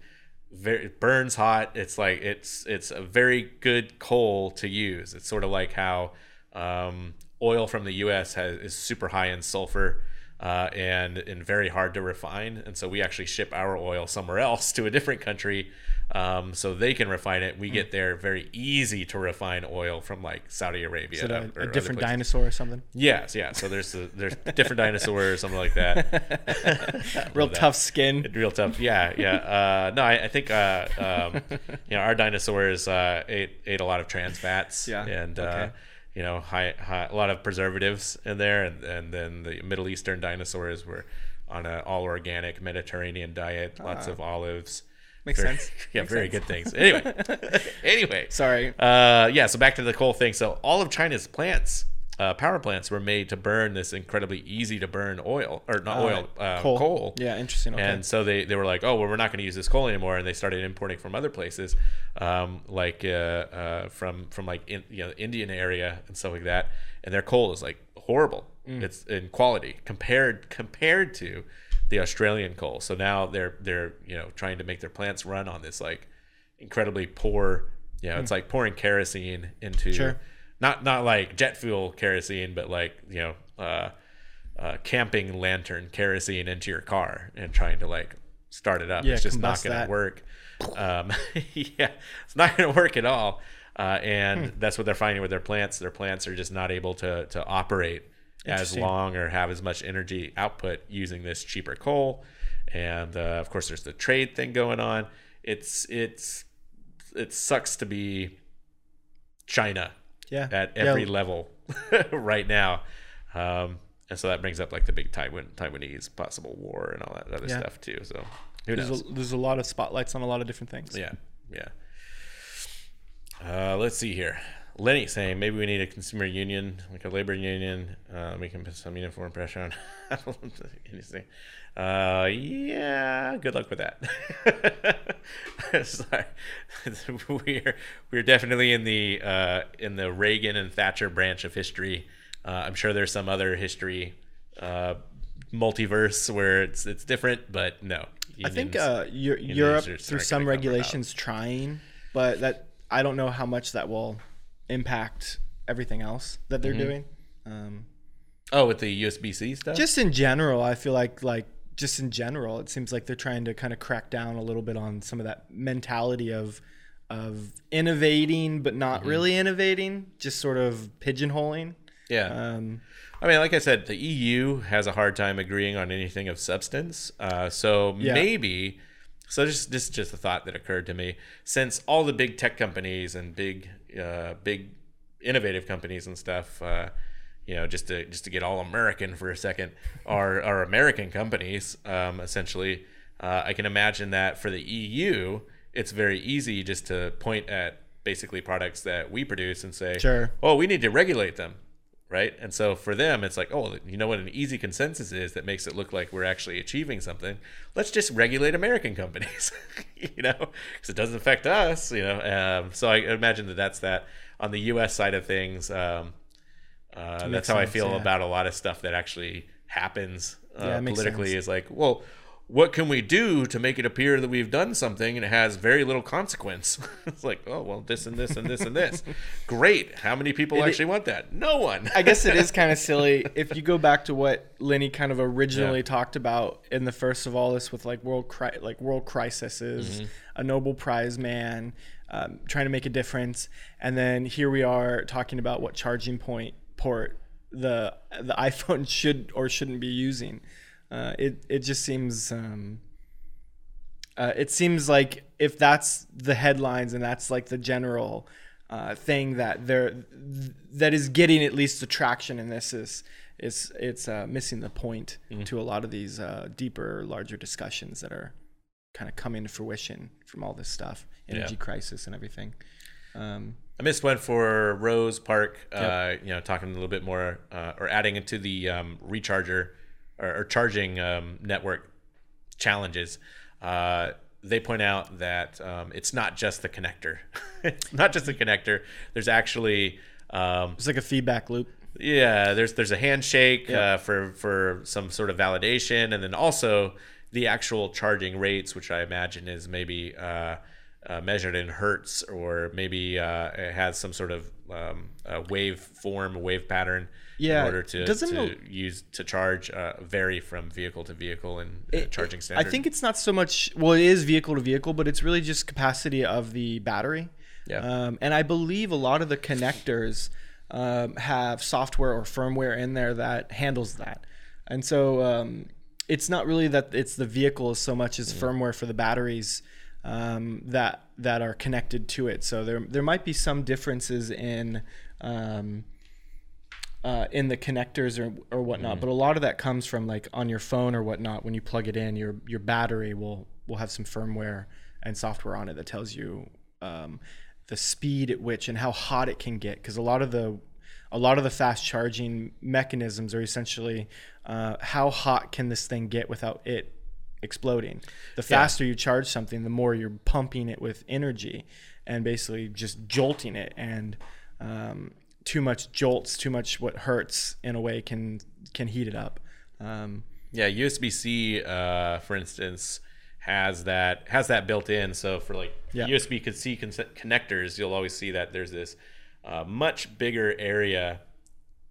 Speaker 1: very it burns hot. It's like it's it's a very good coal to use. It's sort of like how um, oil from the U.S. has is super high in sulfur. Uh, and and very hard to refine, and so we actually ship our oil somewhere else to a different country, um, so they can refine it. We get there very easy to refine oil from like Saudi Arabia,
Speaker 2: Is it a,
Speaker 1: or
Speaker 2: a different dinosaur or something?
Speaker 1: Yes, yeah. So there's the, there's different dinosaurs, or something like that.
Speaker 2: Real
Speaker 1: that.
Speaker 2: tough skin.
Speaker 1: Real tough. Yeah, yeah. Uh, no, I, I think uh, um, you know our dinosaurs uh, ate ate a lot of trans fats.
Speaker 2: Yeah,
Speaker 1: and uh,
Speaker 2: okay.
Speaker 1: you know high, high, a lot of preservatives in there, and and then the Middle Eastern dinosaurs were on an all organic Mediterranean diet, lots of olives.
Speaker 2: Makes
Speaker 1: Very-
Speaker 2: sense.
Speaker 1: Yeah,
Speaker 2: Makes
Speaker 1: very
Speaker 2: sense.
Speaker 1: good things. Anyway, anyway.
Speaker 2: Sorry.
Speaker 1: Uh, yeah, so back to the coal thing. So all of China's plants, uh, power plants, were made to burn this incredibly easy to burn oil or not oil, uh, coal.
Speaker 2: Yeah, interesting. Okay.
Speaker 1: And so they, they were like, oh, well, we're not going to use this coal anymore, and they started importing from other places, um, like uh, uh, from from like in, you know Indian area and stuff like that. And their coal is like horrible.
Speaker 2: Mm.
Speaker 1: It's in quality compared compared to the Australian coal. So now they're they're you know trying to make their plants run on this like incredibly poor. You know, it's like pouring kerosene into
Speaker 2: Hmm. Sure.
Speaker 1: not not like jet fuel kerosene, but like you know. Uh, uh, camping lantern kerosene into your car and trying to like start it up.
Speaker 2: Yeah,
Speaker 1: it's just not going to work. Um, yeah, it's not going to work at all. Uh, and
Speaker 2: Hmm.
Speaker 1: that's what they're finding with their plants. Their plants are just not able to to operate as long or have as much energy output using this cheaper coal. And uh, of course, there's the trade thing going on. It's it's it sucks to be China
Speaker 2: yeah.
Speaker 1: at
Speaker 2: Yeah.
Speaker 1: every level right now. Um, and so that brings up like the big Taiwan Taiwanese possible war and all that other
Speaker 2: Yeah.
Speaker 1: stuff too. So who
Speaker 2: There's
Speaker 1: knows?
Speaker 2: a, there's a lot of spotlights on a lot of different things.
Speaker 1: yeah, yeah. Uh, let's see here. Lenny saying maybe we need a consumer union, like a labor union. Uh, we can put some uniform pressure on. Anything. Uh, yeah. Good luck with that. Sorry. we're we're definitely in the uh, in the Reagan and Thatcher branch of history. Uh, I'm sure there's some other history uh, multiverse where it's it's different, but no.
Speaker 2: I think uh, Europe through some
Speaker 1: gonna come about.
Speaker 2: regulations trying, but that I don't know how much that will impact everything else that
Speaker 1: Mm-hmm.
Speaker 2: they're doing. Um,
Speaker 1: oh, with the USB C stuff.
Speaker 2: just in general, I feel like like just in general, it seems like they're trying to kind of crack down a little bit on some of that mentality of of innovating but not
Speaker 1: Mm-hmm.
Speaker 2: really innovating, just sort of pigeonholing.
Speaker 1: yeah.
Speaker 2: Um,
Speaker 1: I mean, like I said, the EU has a hard time agreeing on anything of substance. Uh, so
Speaker 2: Yeah.
Speaker 1: maybe, so just this is just a thought that occurred to me. Since all the big tech companies and big, uh, big innovative companies and stuff, uh, you know, just to just to get all American for a second, are are American companies um, essentially. Uh, I can imagine that for the EU, it's very easy just to point at basically products that we produce and say,
Speaker 2: Sure.
Speaker 1: oh, we need to regulate them right? And so for them, it's like, oh, you know what an easy consensus is that makes it look like we're actually achieving something. Let's just regulate American companies, you know, because it doesn't affect us, you know. Um, so I imagine that that's that. On the U.S. side of things, um, uh, that's how I feel
Speaker 2: yeah.
Speaker 1: about a lot of stuff that actually happens uh,
Speaker 2: Yeah,
Speaker 1: politically.
Speaker 2: sense.
Speaker 1: Is like, well. What can we do to make it appear that we've done something and it has very little consequence? it's like, oh well, this and this and this and this. Great. How many people actually want that? No one.
Speaker 2: I guess it is kind of silly if you go back to what Lenny kind of originally
Speaker 1: Yeah.
Speaker 2: talked about in the first of all this with like world cri- like world crises,
Speaker 1: Mm-hmm.
Speaker 2: a Nobel Prize man um, trying to make a difference, and then here we are talking about what charging point port the the iPhone should or shouldn't be using. Uh, it it just seems. Um, uh, it seems like if that's the headlines and that's like the general uh, thing that they're that is getting at least the traction in this is is it's uh, missing the point to a lot of these uh, deeper, larger discussions that are kind of coming to fruition from all this stuff, energy
Speaker 1: Yeah.
Speaker 2: crisis and everything. Um,
Speaker 1: I missed one for Rose Park. Uh, you know, talking a little bit more uh, or adding into the um, recharger or, or charging um, network challenges. Uh, they point out that um, it's not just the connector. it's not just the connector. There's actually um,
Speaker 2: It's like a feedback loop.
Speaker 1: yeah, there's there's a handshake
Speaker 2: Yeah.
Speaker 1: uh, for for some sort of validation, and then also the actual charging rates, which I imagine is maybe uh, uh, measured in hertz, or maybe uh, it has some sort of um, a wave form, wave pattern.
Speaker 2: Yeah,
Speaker 1: in order to,
Speaker 2: doesn't
Speaker 1: to
Speaker 2: it-
Speaker 1: use to charge uh, vary from vehicle to vehicle and uh, charging
Speaker 2: I think it's not so much. Well, it is vehicle to vehicle, but it's really just capacity of the battery.
Speaker 1: Yeah.
Speaker 2: Um, and I believe a lot of the connectors um, have software or firmware in there that handles that. And so um, it's not really that it's the vehicle so much as firmware for the batteries um, that that are connected to it. So there there might be some differences in. Um, uh, in the connectors or, or whatnot.
Speaker 1: Mm-hmm.
Speaker 2: But a lot of that comes from like on your phone or whatnot. When you plug it in, your your battery will will have some firmware and software on it that tells you um, the speed at which and how hot it can get. Because a lot of the a lot of the fast charging mechanisms are essentially uh, how hot can this thing get without it exploding. The faster you charge something, the more you're pumping it with energy and basically just jolting it. And um, too much jolts, too much what hurts in a way can can heat it up. Um,
Speaker 1: Yeah, USB C, uh, for instance, has that has that built in. So for like
Speaker 2: Yeah.
Speaker 1: USB could C con- connectors, you'll always see that there's this uh, much bigger area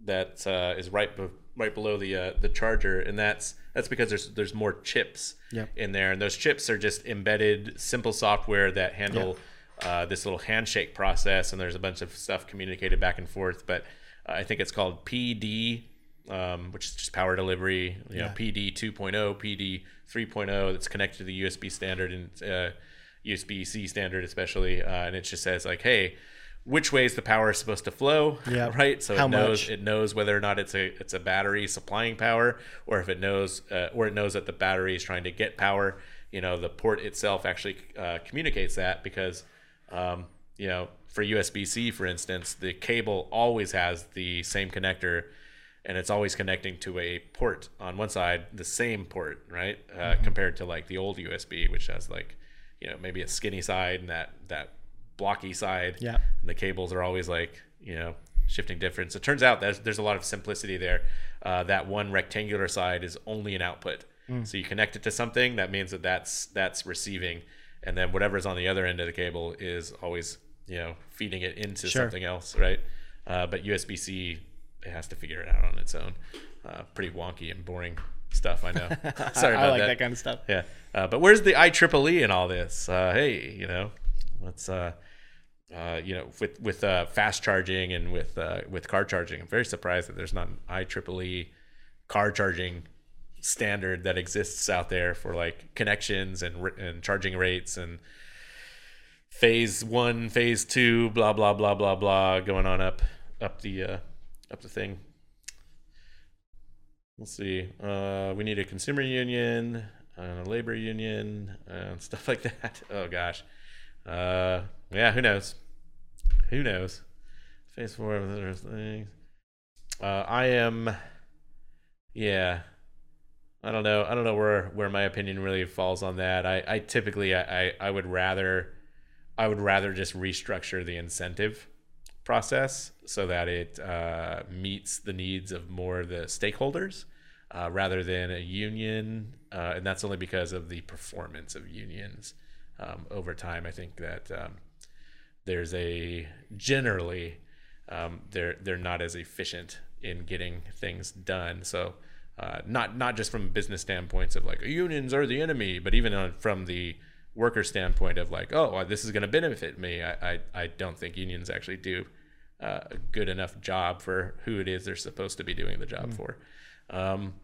Speaker 1: that uh, is right be- right below the uh, the charger, and that's that's because there's there's more chips
Speaker 2: Yep.
Speaker 1: in there, and those chips are just embedded simple software that handle uh, this little handshake process, and there's a bunch of stuff communicated back and forth. But uh, I think it's called PD, um, which is just power delivery. You know,
Speaker 2: Yeah.
Speaker 1: PD 2.0, PD 3.0 that's connected to the USB standard and uh, USB C standard, especially. Uh, and it just says like, hey, which way is the power supposed to flow?
Speaker 2: Yeah.
Speaker 1: Right. So
Speaker 2: How
Speaker 1: it knows
Speaker 2: much?
Speaker 1: it knows whether or not it's a it's a battery supplying power, or if it knows uh, or it knows that the battery is trying to get power. You know, the port itself actually uh, communicates that because, um, you know, for USB C, for instance, the cable always has the same connector and it's always connecting to a port on one side, the same port, right? Uh,
Speaker 2: Mm-hmm.
Speaker 1: Compared to like the old USB, which has like, you know, maybe a skinny side and that that blocky side.
Speaker 2: Yeah.
Speaker 1: And the cables are always like, you know, shifting difference. It turns out that there's a lot of simplicity there. Uh, that one rectangular side is only an output.
Speaker 2: Mm.
Speaker 1: So you connect it to something, that means that that's that's receiving, and then whatever's on the other end of the cable is always you know feeding it into
Speaker 2: Sure.
Speaker 1: something else, right? Uh, but USB C, it has to figure it out on its own. Uh, pretty wonky and boring stuff, I know. Sorry about that.
Speaker 2: I like
Speaker 1: that.
Speaker 2: that. kind of stuff.
Speaker 1: Yeah, uh, but where's the IEEE in all this? Uh, hey, you know, let's uh, uh, you know, with with uh, fast charging and with uh, with car charging, I'm very surprised that there's not an IEEE car charging standard that exists out there for like connections and and charging rates and phase one, phase two, blah blah blah blah blah, going on up up the uh, up the thing. Let's see. Uh, we need a consumer union, and a labor union, and stuff like that. Oh gosh. Uh, yeah. Who knows? Who knows? Phase four of things. Uh, I am. Yeah. I don't know. I don't know where where my opinion really falls on that. I, I typically I, I, would rather I would rather just restructure the incentive process so that it uh, meets the needs of more of the stakeholders uh, rather than a union. Uh, and that's only because of the performance of unions um, over time. I think that um, there's a generally um, they're they're not as efficient in getting things done. So uh, not not just from business standpoints of like unions are the enemy, but even on, from the worker standpoint of like, oh, this is going to benefit me. I, I I don't think unions actually do uh, a good enough job for who it is they're supposed to be doing the job for. Um,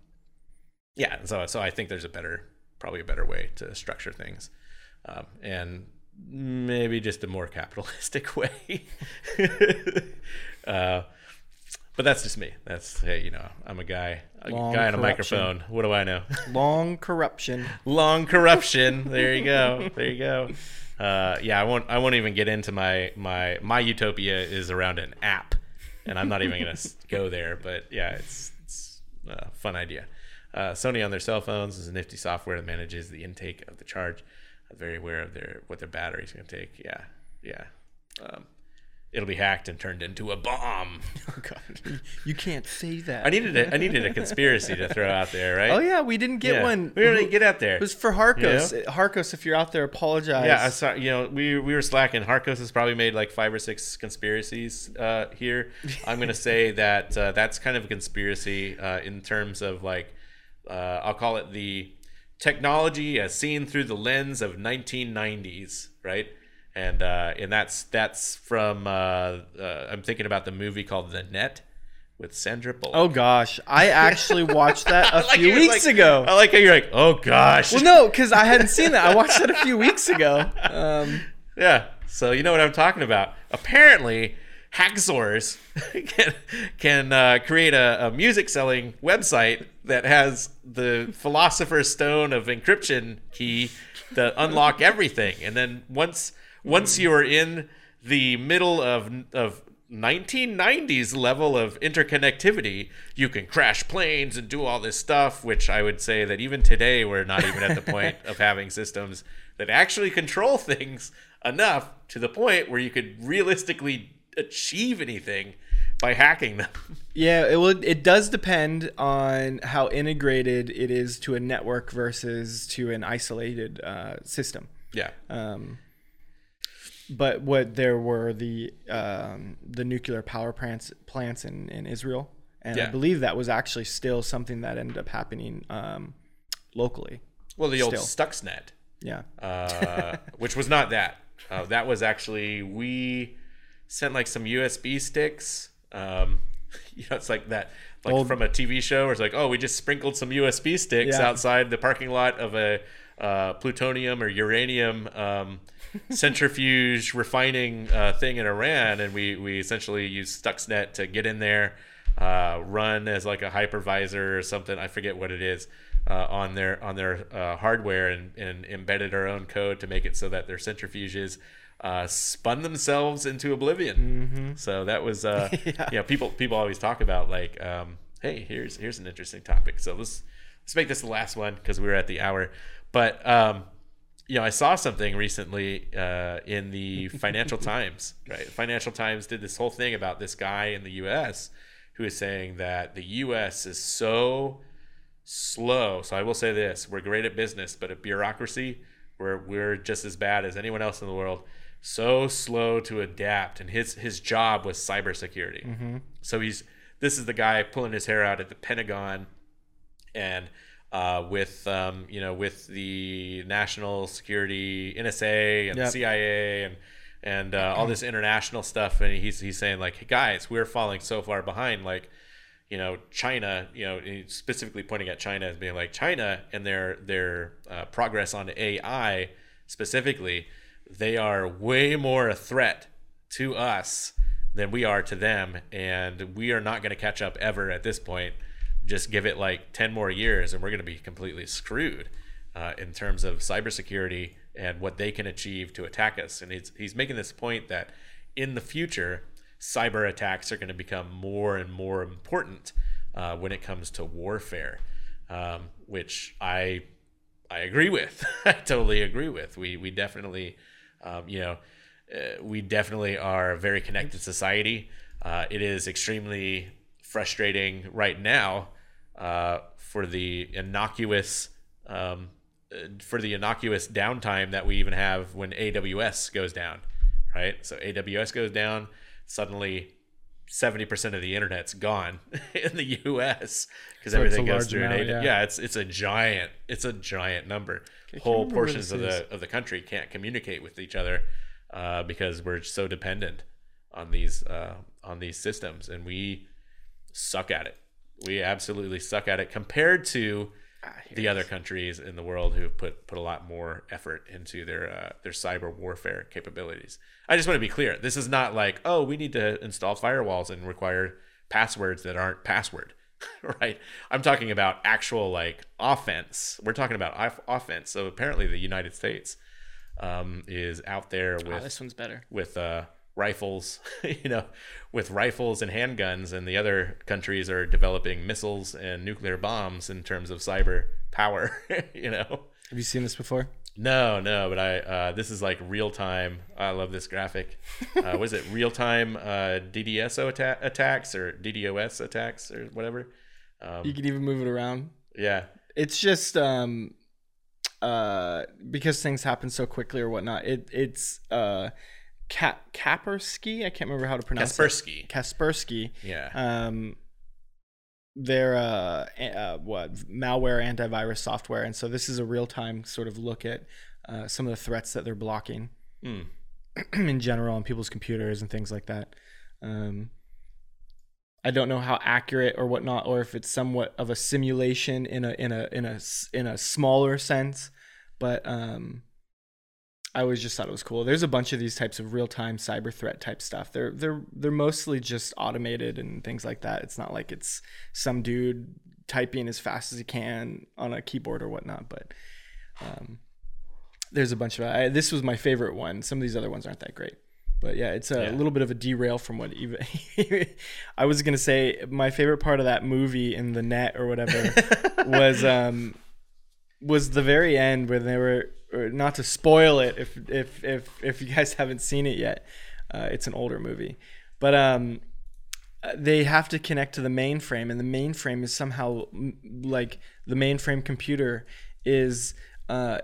Speaker 1: yeah, so so I think there's a better, probably a better way to structure things, um, and maybe just a more capitalistic way. uh, but that's just me. That's hey, you know, I'm a guy, a
Speaker 2: Long
Speaker 1: guy on a
Speaker 2: corruption.
Speaker 1: microphone. What do I know?
Speaker 2: Long corruption.
Speaker 1: Long corruption. There you go. There you go. Uh, yeah, I won't. I won't even get into my my my utopia is around an app, and I'm not even gonna go there. But yeah, it's it's a fun idea. Uh, Sony on their cell phones is a nifty software that manages the intake of the charge. I'm very aware of their what their battery's gonna take. Yeah, yeah. Um, it'll be hacked and turned into a bomb.
Speaker 2: Oh God, you can't say that.
Speaker 1: I needed a, I needed a conspiracy to throw out there, right?
Speaker 2: oh yeah, we didn't get
Speaker 1: Yeah.
Speaker 2: one.
Speaker 1: We didn't get out there.
Speaker 2: It was for Harkos. Harkos, if you're out there, apologize.
Speaker 1: Yeah, I saw. You know, we we were slacking. Harkos has probably made like five or six conspiracies uh, here. I'm gonna say that uh, that's kind of a conspiracy uh, in terms of like uh, I'll call it the technology as seen through the lens of 1990s, right? And uh, and that's that's from uh, uh, I'm thinking about the movie called The Net with Sandra Bullock.
Speaker 2: Oh gosh, I actually watched that a
Speaker 1: Like
Speaker 2: few weeks
Speaker 1: like-
Speaker 2: ago.
Speaker 1: I like how you're like, oh gosh.
Speaker 2: Well, no, because I hadn't seen that. I watched that a few weeks ago. Um,
Speaker 1: Yeah. So you know what I'm talking about. Apparently, hacksaws can can uh, create a, a music selling website that has the philosopher's stone of encryption key to unlock everything. And then once once you are in the middle of of 1990s level of interconnectivity, you can crash planes and do all this stuff, which I would say that even today we're not even at the point of having systems that actually control things enough to the point where you could realistically achieve anything by hacking them.
Speaker 2: yeah, it will. It does depend on how integrated it is to a network versus to an isolated uh, system.
Speaker 1: Yeah.
Speaker 2: Um, but what there were the um, the nuclear power plants plants in, in Israel, and I believe that was actually still something that ended up happening um, locally.
Speaker 1: Well, the old Stuxnet,
Speaker 2: Yeah.
Speaker 1: uh, which was not that. Uh, that was actually we sent like some USB sticks. Um, you know, it's like that, like
Speaker 2: Old-
Speaker 1: from a TV show, where it's like, oh, we just sprinkled some USB sticks
Speaker 2: Yeah.
Speaker 1: outside the parking lot of a uh, plutonium or uranium um, centrifuge refining uh, thing in Iran, and we we essentially use Stuxnet to get in there, uh, run as like a hypervisor or something. I forget what it is. Uh, on their on their uh, hardware and, and embedded our own code to make it so that their centrifuges uh, spun themselves into oblivion. So that was uh,
Speaker 2: Yeah.
Speaker 1: you know people people always talk about like um, hey here's here's an interesting topic. So let's let's make this the last one because we were at the hour. But um, you know I saw something recently uh, in the Financial Times. Right, Financial Times did this whole thing about this guy in the U.S. who is saying that the U.S. is so slow. So I will say this: we're great at business, but at bureaucracy, we're we're just as bad as anyone else in the world. So slow to adapt, and his his job was cybersecurity. So he's this is the guy pulling his hair out at the Pentagon, and uh, with um, you know with the national security NSA and
Speaker 2: Yep.
Speaker 1: CIA and and uh, all this international stuff, and he's he's saying like, hey guys, we're falling so far behind, like you know China, you know specifically pointing at China as being like China and their their uh, progress on AI specifically, they are way more a threat to us than we are to them, and we are not going to catch up ever at this point. Just give it like ten more years, and we're going to be completely screwed uh, in terms of cybersecurity and what they can achieve to attack us. And he's he's making this point that in the future, cyber attacks are going to become more and more important uh, when it comes to warfare, um, which I I agree with. I totally agree with. We we definitely, um, you know, uh, we definitely are a very connected society. Uh, it is extremely frustrating right now uh, for the innocuous um, uh, for the innocuous downtime that we even have when AWS goes down, right? So AWS goes down, suddenly. 70% of the internet's gone in the US because
Speaker 2: So
Speaker 1: everything goes through an AWS.
Speaker 2: yeah.
Speaker 1: Yeah, it's it's a giant it's a giant number. Whole portions of the of the country can't communicate with each other uh, because we're so dependent on these uh, on these systems, and we suck at it. We absolutely suck at it compared to the other countries in the world who have put put a lot more effort into their uh, their cyber warfare capabilities. I just want to be clear. This is not like oh we need to install firewalls and require passwords that aren't password. right? I'm talking about actual like offense. We're talking about off- offense. So apparently the United States um, is out there
Speaker 2: Oh,
Speaker 1: with
Speaker 2: this one's better.
Speaker 1: with uh, rifles, you know, with rifles and handguns, and the other countries are developing missiles and nuclear bombs in terms of cyber power. you know,
Speaker 2: Have you seen this before?
Speaker 1: no, no, but I uh, this is like real time. I love this graphic. Uh, was it real time uh, DDoS atta- attacks or DDoS attacks or whatever? Um,
Speaker 2: You can even move it around.
Speaker 1: yeah,
Speaker 2: It's just um, uh, because things happen so quickly or whatnot. It it's uh, Ka- Kaspersky. I can't remember how to pronounce it.
Speaker 1: Kaspersky.
Speaker 2: Kaspersky.
Speaker 1: Yeah,
Speaker 2: um they're uh, uh what malware antivirus software and so this is a real-time sort of look at uh, some of the threats that they're blocking
Speaker 1: Mm.
Speaker 2: in general on people's computers and things like that um I don't know how accurate or whatnot, or if it's somewhat of a simulation in a in a in a in a smaller sense, but um, I always just thought it was cool. There's a bunch of these types of real time cyber threat type stuff. They're they're they're mostly just automated and things like that. It's not like it's some dude typing as fast as he can on a keyboard or whatnot. But um, there's a bunch of I, this was my favorite one. Some of these other ones aren't that great. But yeah, it's a
Speaker 1: Yeah.
Speaker 2: little bit of a derail from what even I was gonna say. My favorite part of that movie in the net or whatever was um was the very end where they were not to spoil it if if if if you guys haven't seen it yet. Uh, it's an older movie, but um they have to connect to the mainframe and the mainframe is somehow like the mainframe computer is uh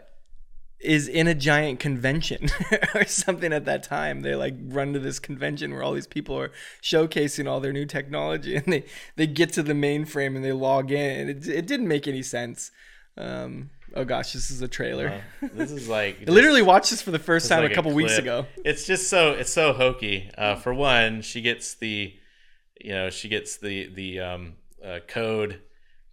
Speaker 2: is in a giant convention or something at that time. They like run to this convention where all these people are showcasing all their new technology and they, they get to the mainframe and they log in and it, it didn't make any sense. Um, oh gosh, this is a trailer.
Speaker 1: this is like
Speaker 2: I literally watched this for the first time
Speaker 1: like
Speaker 2: a couple weeks ago.
Speaker 1: It's just so it's so hokey. Uh, for one, she gets the, you know, she gets the the um, uh, code,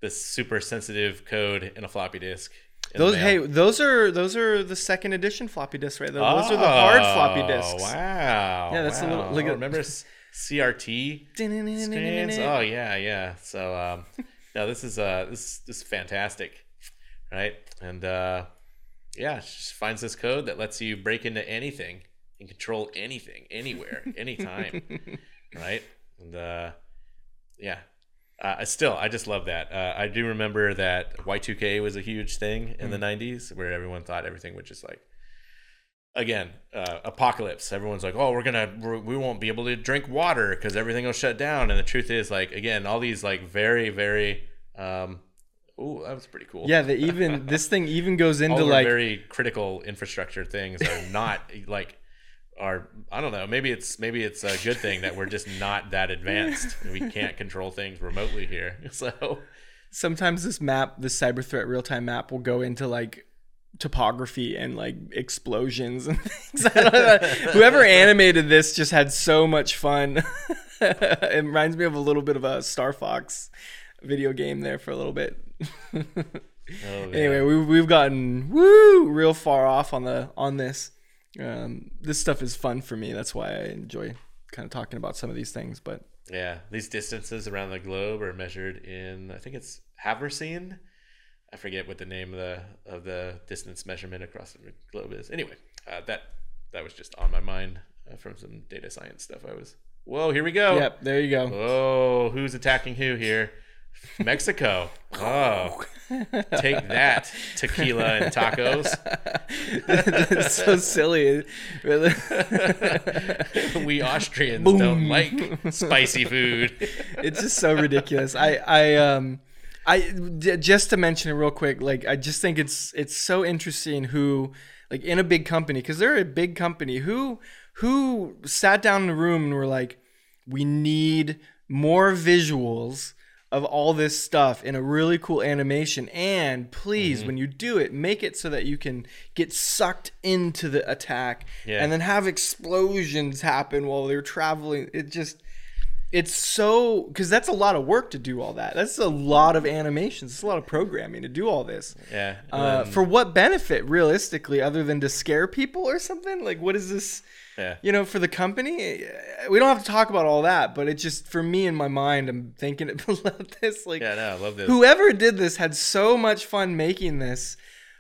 Speaker 1: the super sensitive code in a floppy disk.
Speaker 2: Those hey, those are those are the second edition floppy disks, right? Those are the hard floppy
Speaker 1: Oh,
Speaker 2: disks.
Speaker 1: Wow.
Speaker 2: Yeah, that's a little-
Speaker 1: wow.
Speaker 2: look
Speaker 1: Oh,
Speaker 2: at-
Speaker 1: remember CRT screens? Oh yeah, yeah. So um, no, this is uh this this is fantastic, right? And uh, yeah, she just finds this code that lets you break into anything and control anything, anywhere, anytime, right? And uh, yeah. Uh, I still, I just love that. Uh, I do remember that Y2K was a huge thing in the 90s where everyone thought everything would just like again uh, apocalypse everyone's like oh we're gonna we're, we won't be able to drink water because everything will shut down and the truth is like again all these like very very um oh that was pretty cool
Speaker 2: Yeah, they even this thing even goes into like
Speaker 1: very critical infrastructure things are not like are I don't know maybe it's maybe it's a good thing that we're just not that advanced we can't control things remotely here so
Speaker 2: sometimes this map, this cyber threat real time map, will go into like topography and like explosions and things. I don't know. Whoever animated this just had so much fun. it reminds me of a little bit of a Star Fox video game there for a little bit.
Speaker 1: oh,
Speaker 2: anyway, we, we've gotten woo real far off on the on this. Um, this stuff is fun for me. That's why I enjoy kind of talking about some of these things. But
Speaker 1: Yeah, these distances around the globe are measured in I think it's haversine. I forget what the name of the of the distance measurement across the globe is. Anyway, uh, that that was just on my mind uh, from some data science stuff. I was whoa, here we go.
Speaker 2: yep, there you go.
Speaker 1: Oh, who's attacking who here? Mexico. Oh, take that, tequila and tacos.
Speaker 2: it's so silly.
Speaker 1: we Austrians
Speaker 2: Boom.
Speaker 1: don't like spicy food.
Speaker 2: it's just so ridiculous. I I um I just to mention it real quick, like I just think it's it's so interesting who like in a big company because they're a big company who who sat down in a room and were like, we need more visuals of all this stuff in a really cool animation and please when you do it make it so that you can get sucked into the attack
Speaker 1: Yeah.
Speaker 2: and then have explosions happen while they're traveling it just it's so because that's a lot of work to do all that. That's a lot of animations. It's a lot of programming to do all this.
Speaker 1: Yeah.
Speaker 2: Uh,
Speaker 1: then-
Speaker 2: for what benefit, realistically, other than to scare people or something? Like, what is this?
Speaker 1: Yeah.
Speaker 2: You know, for the company, we don't have to talk about all that. But it just for me in my mind, I'm thinking about this. Like,
Speaker 1: Yeah, no, I love this.
Speaker 2: whoever did this had so much fun making this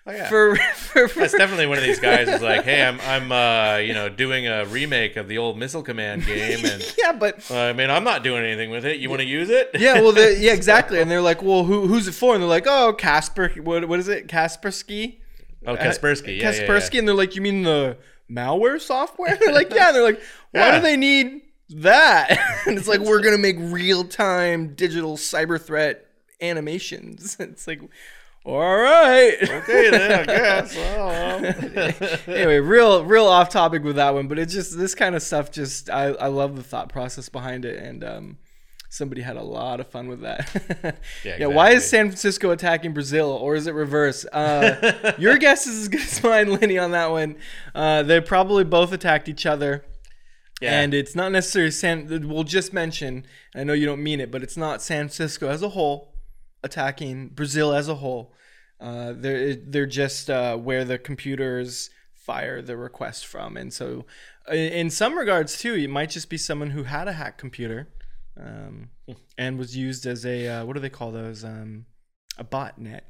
Speaker 1: Oh, yeah.
Speaker 2: For, for, for
Speaker 1: That's definitely one of these guys who's like, hey, I'm, I'm, uh, you know, doing a remake of the old Missile Command game, and
Speaker 2: yeah, but
Speaker 1: uh, I mean, I'm not doing anything with it. You want to use it?
Speaker 2: yeah, well, yeah, exactly. And they're like, well, who, who's it for? And they're like, oh, Casper. What, what is it? Kaspersky.
Speaker 1: oh, Kaspersky. Yeah, yeah,
Speaker 2: Kaspersky,
Speaker 1: yeah.
Speaker 2: and they're like, you mean the malware software? They're like, yeah. And they're like, why
Speaker 1: Yeah.
Speaker 2: do they need that? and it's like, we're gonna make real time digital cyber threat animations. It's like, all right.
Speaker 1: Okay, then I guess.
Speaker 2: Anyway, real real off topic with that one, but it's just this kind of stuff. Just I, I love the thought process behind it, and um, somebody had a lot of fun with that.
Speaker 1: Yeah,
Speaker 2: Why is. San Francisco attacking Brazil, or is it reverse? Uh, your guess is as good as mine, Lenny, on that one. Uh, they probably both attacked each other.
Speaker 1: yeah.
Speaker 2: And it's not necessarily San. We'll just mention. I know you don't mean it, but it's not San Francisco as a whole attacking Brazil as a whole. Uh, they're they're just uh, where the computers fire the request from, and so in, in some regards too, it might just be someone who had a hack computer, um, and was used as a uh, what do they call those? Um, a botnet.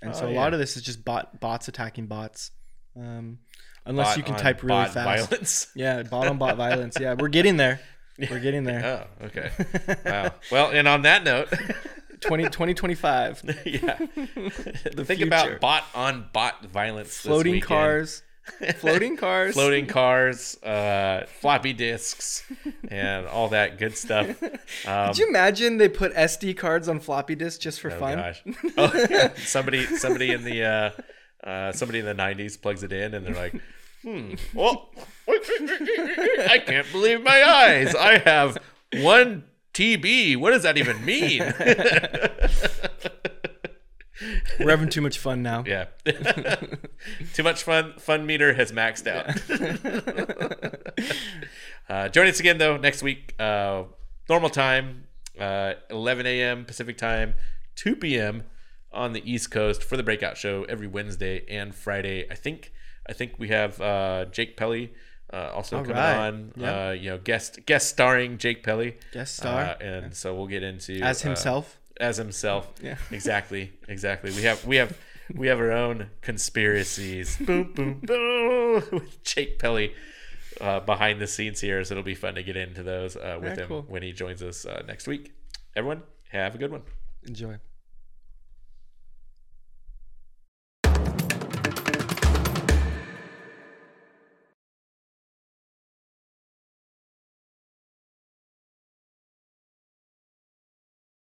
Speaker 2: And
Speaker 1: Oh,
Speaker 2: so a
Speaker 1: yeah.
Speaker 2: lot of this is just bot bots attacking bots. Um, unless
Speaker 1: Bot
Speaker 2: you can type really
Speaker 1: bot
Speaker 2: fast.
Speaker 1: Violence.
Speaker 2: Yeah, bot on bot violence. Yeah, we're getting there. We're getting there.
Speaker 1: Oh, okay. Wow. Well, and on that note,
Speaker 2: 20, 2025.
Speaker 1: yeah. Think
Speaker 2: future.
Speaker 1: about bot on bot violence.
Speaker 2: Floating cars. Floating cars.
Speaker 1: floating cars, uh, floppy disks, and all that good stuff. Um,
Speaker 2: Could you imagine they put SD cards on floppy disks just for
Speaker 1: oh
Speaker 2: fun?
Speaker 1: gosh! Oh, yeah. somebody, somebody in the uh, uh, somebody in the '90s plugs it in, and they're like, "Hmm, well, I can't believe my eyes. I have one TB. What does that even mean?"
Speaker 2: We're having too much fun now.
Speaker 1: yeah, too much fun. Fun meter has maxed out. Uh, join us again though next week. Uh, normal time, uh, 11 a.m. Pacific time, 2 p.m. on the East Coast for the breakout show every Wednesday and Friday. I think I think we have uh, Jake Pelly uh, also
Speaker 2: All
Speaker 1: coming
Speaker 2: right.
Speaker 1: on.
Speaker 2: Yep.
Speaker 1: Uh, you know, guest guest starring Jake Pelly.
Speaker 2: Guest star.
Speaker 1: Uh, and so we'll get into
Speaker 2: As
Speaker 1: uh,
Speaker 2: himself.
Speaker 1: As himself.
Speaker 2: Yeah.
Speaker 1: exactly, exactly. We have we have we have our own conspiracies. boom, boom, boom. With Jake Pelly uh, behind the scenes here, so it'll be fun to get into those uh, with
Speaker 2: Very
Speaker 1: him
Speaker 2: cool.
Speaker 1: when he joins us uh, next week. Everyone, have a good one.
Speaker 2: Enjoy.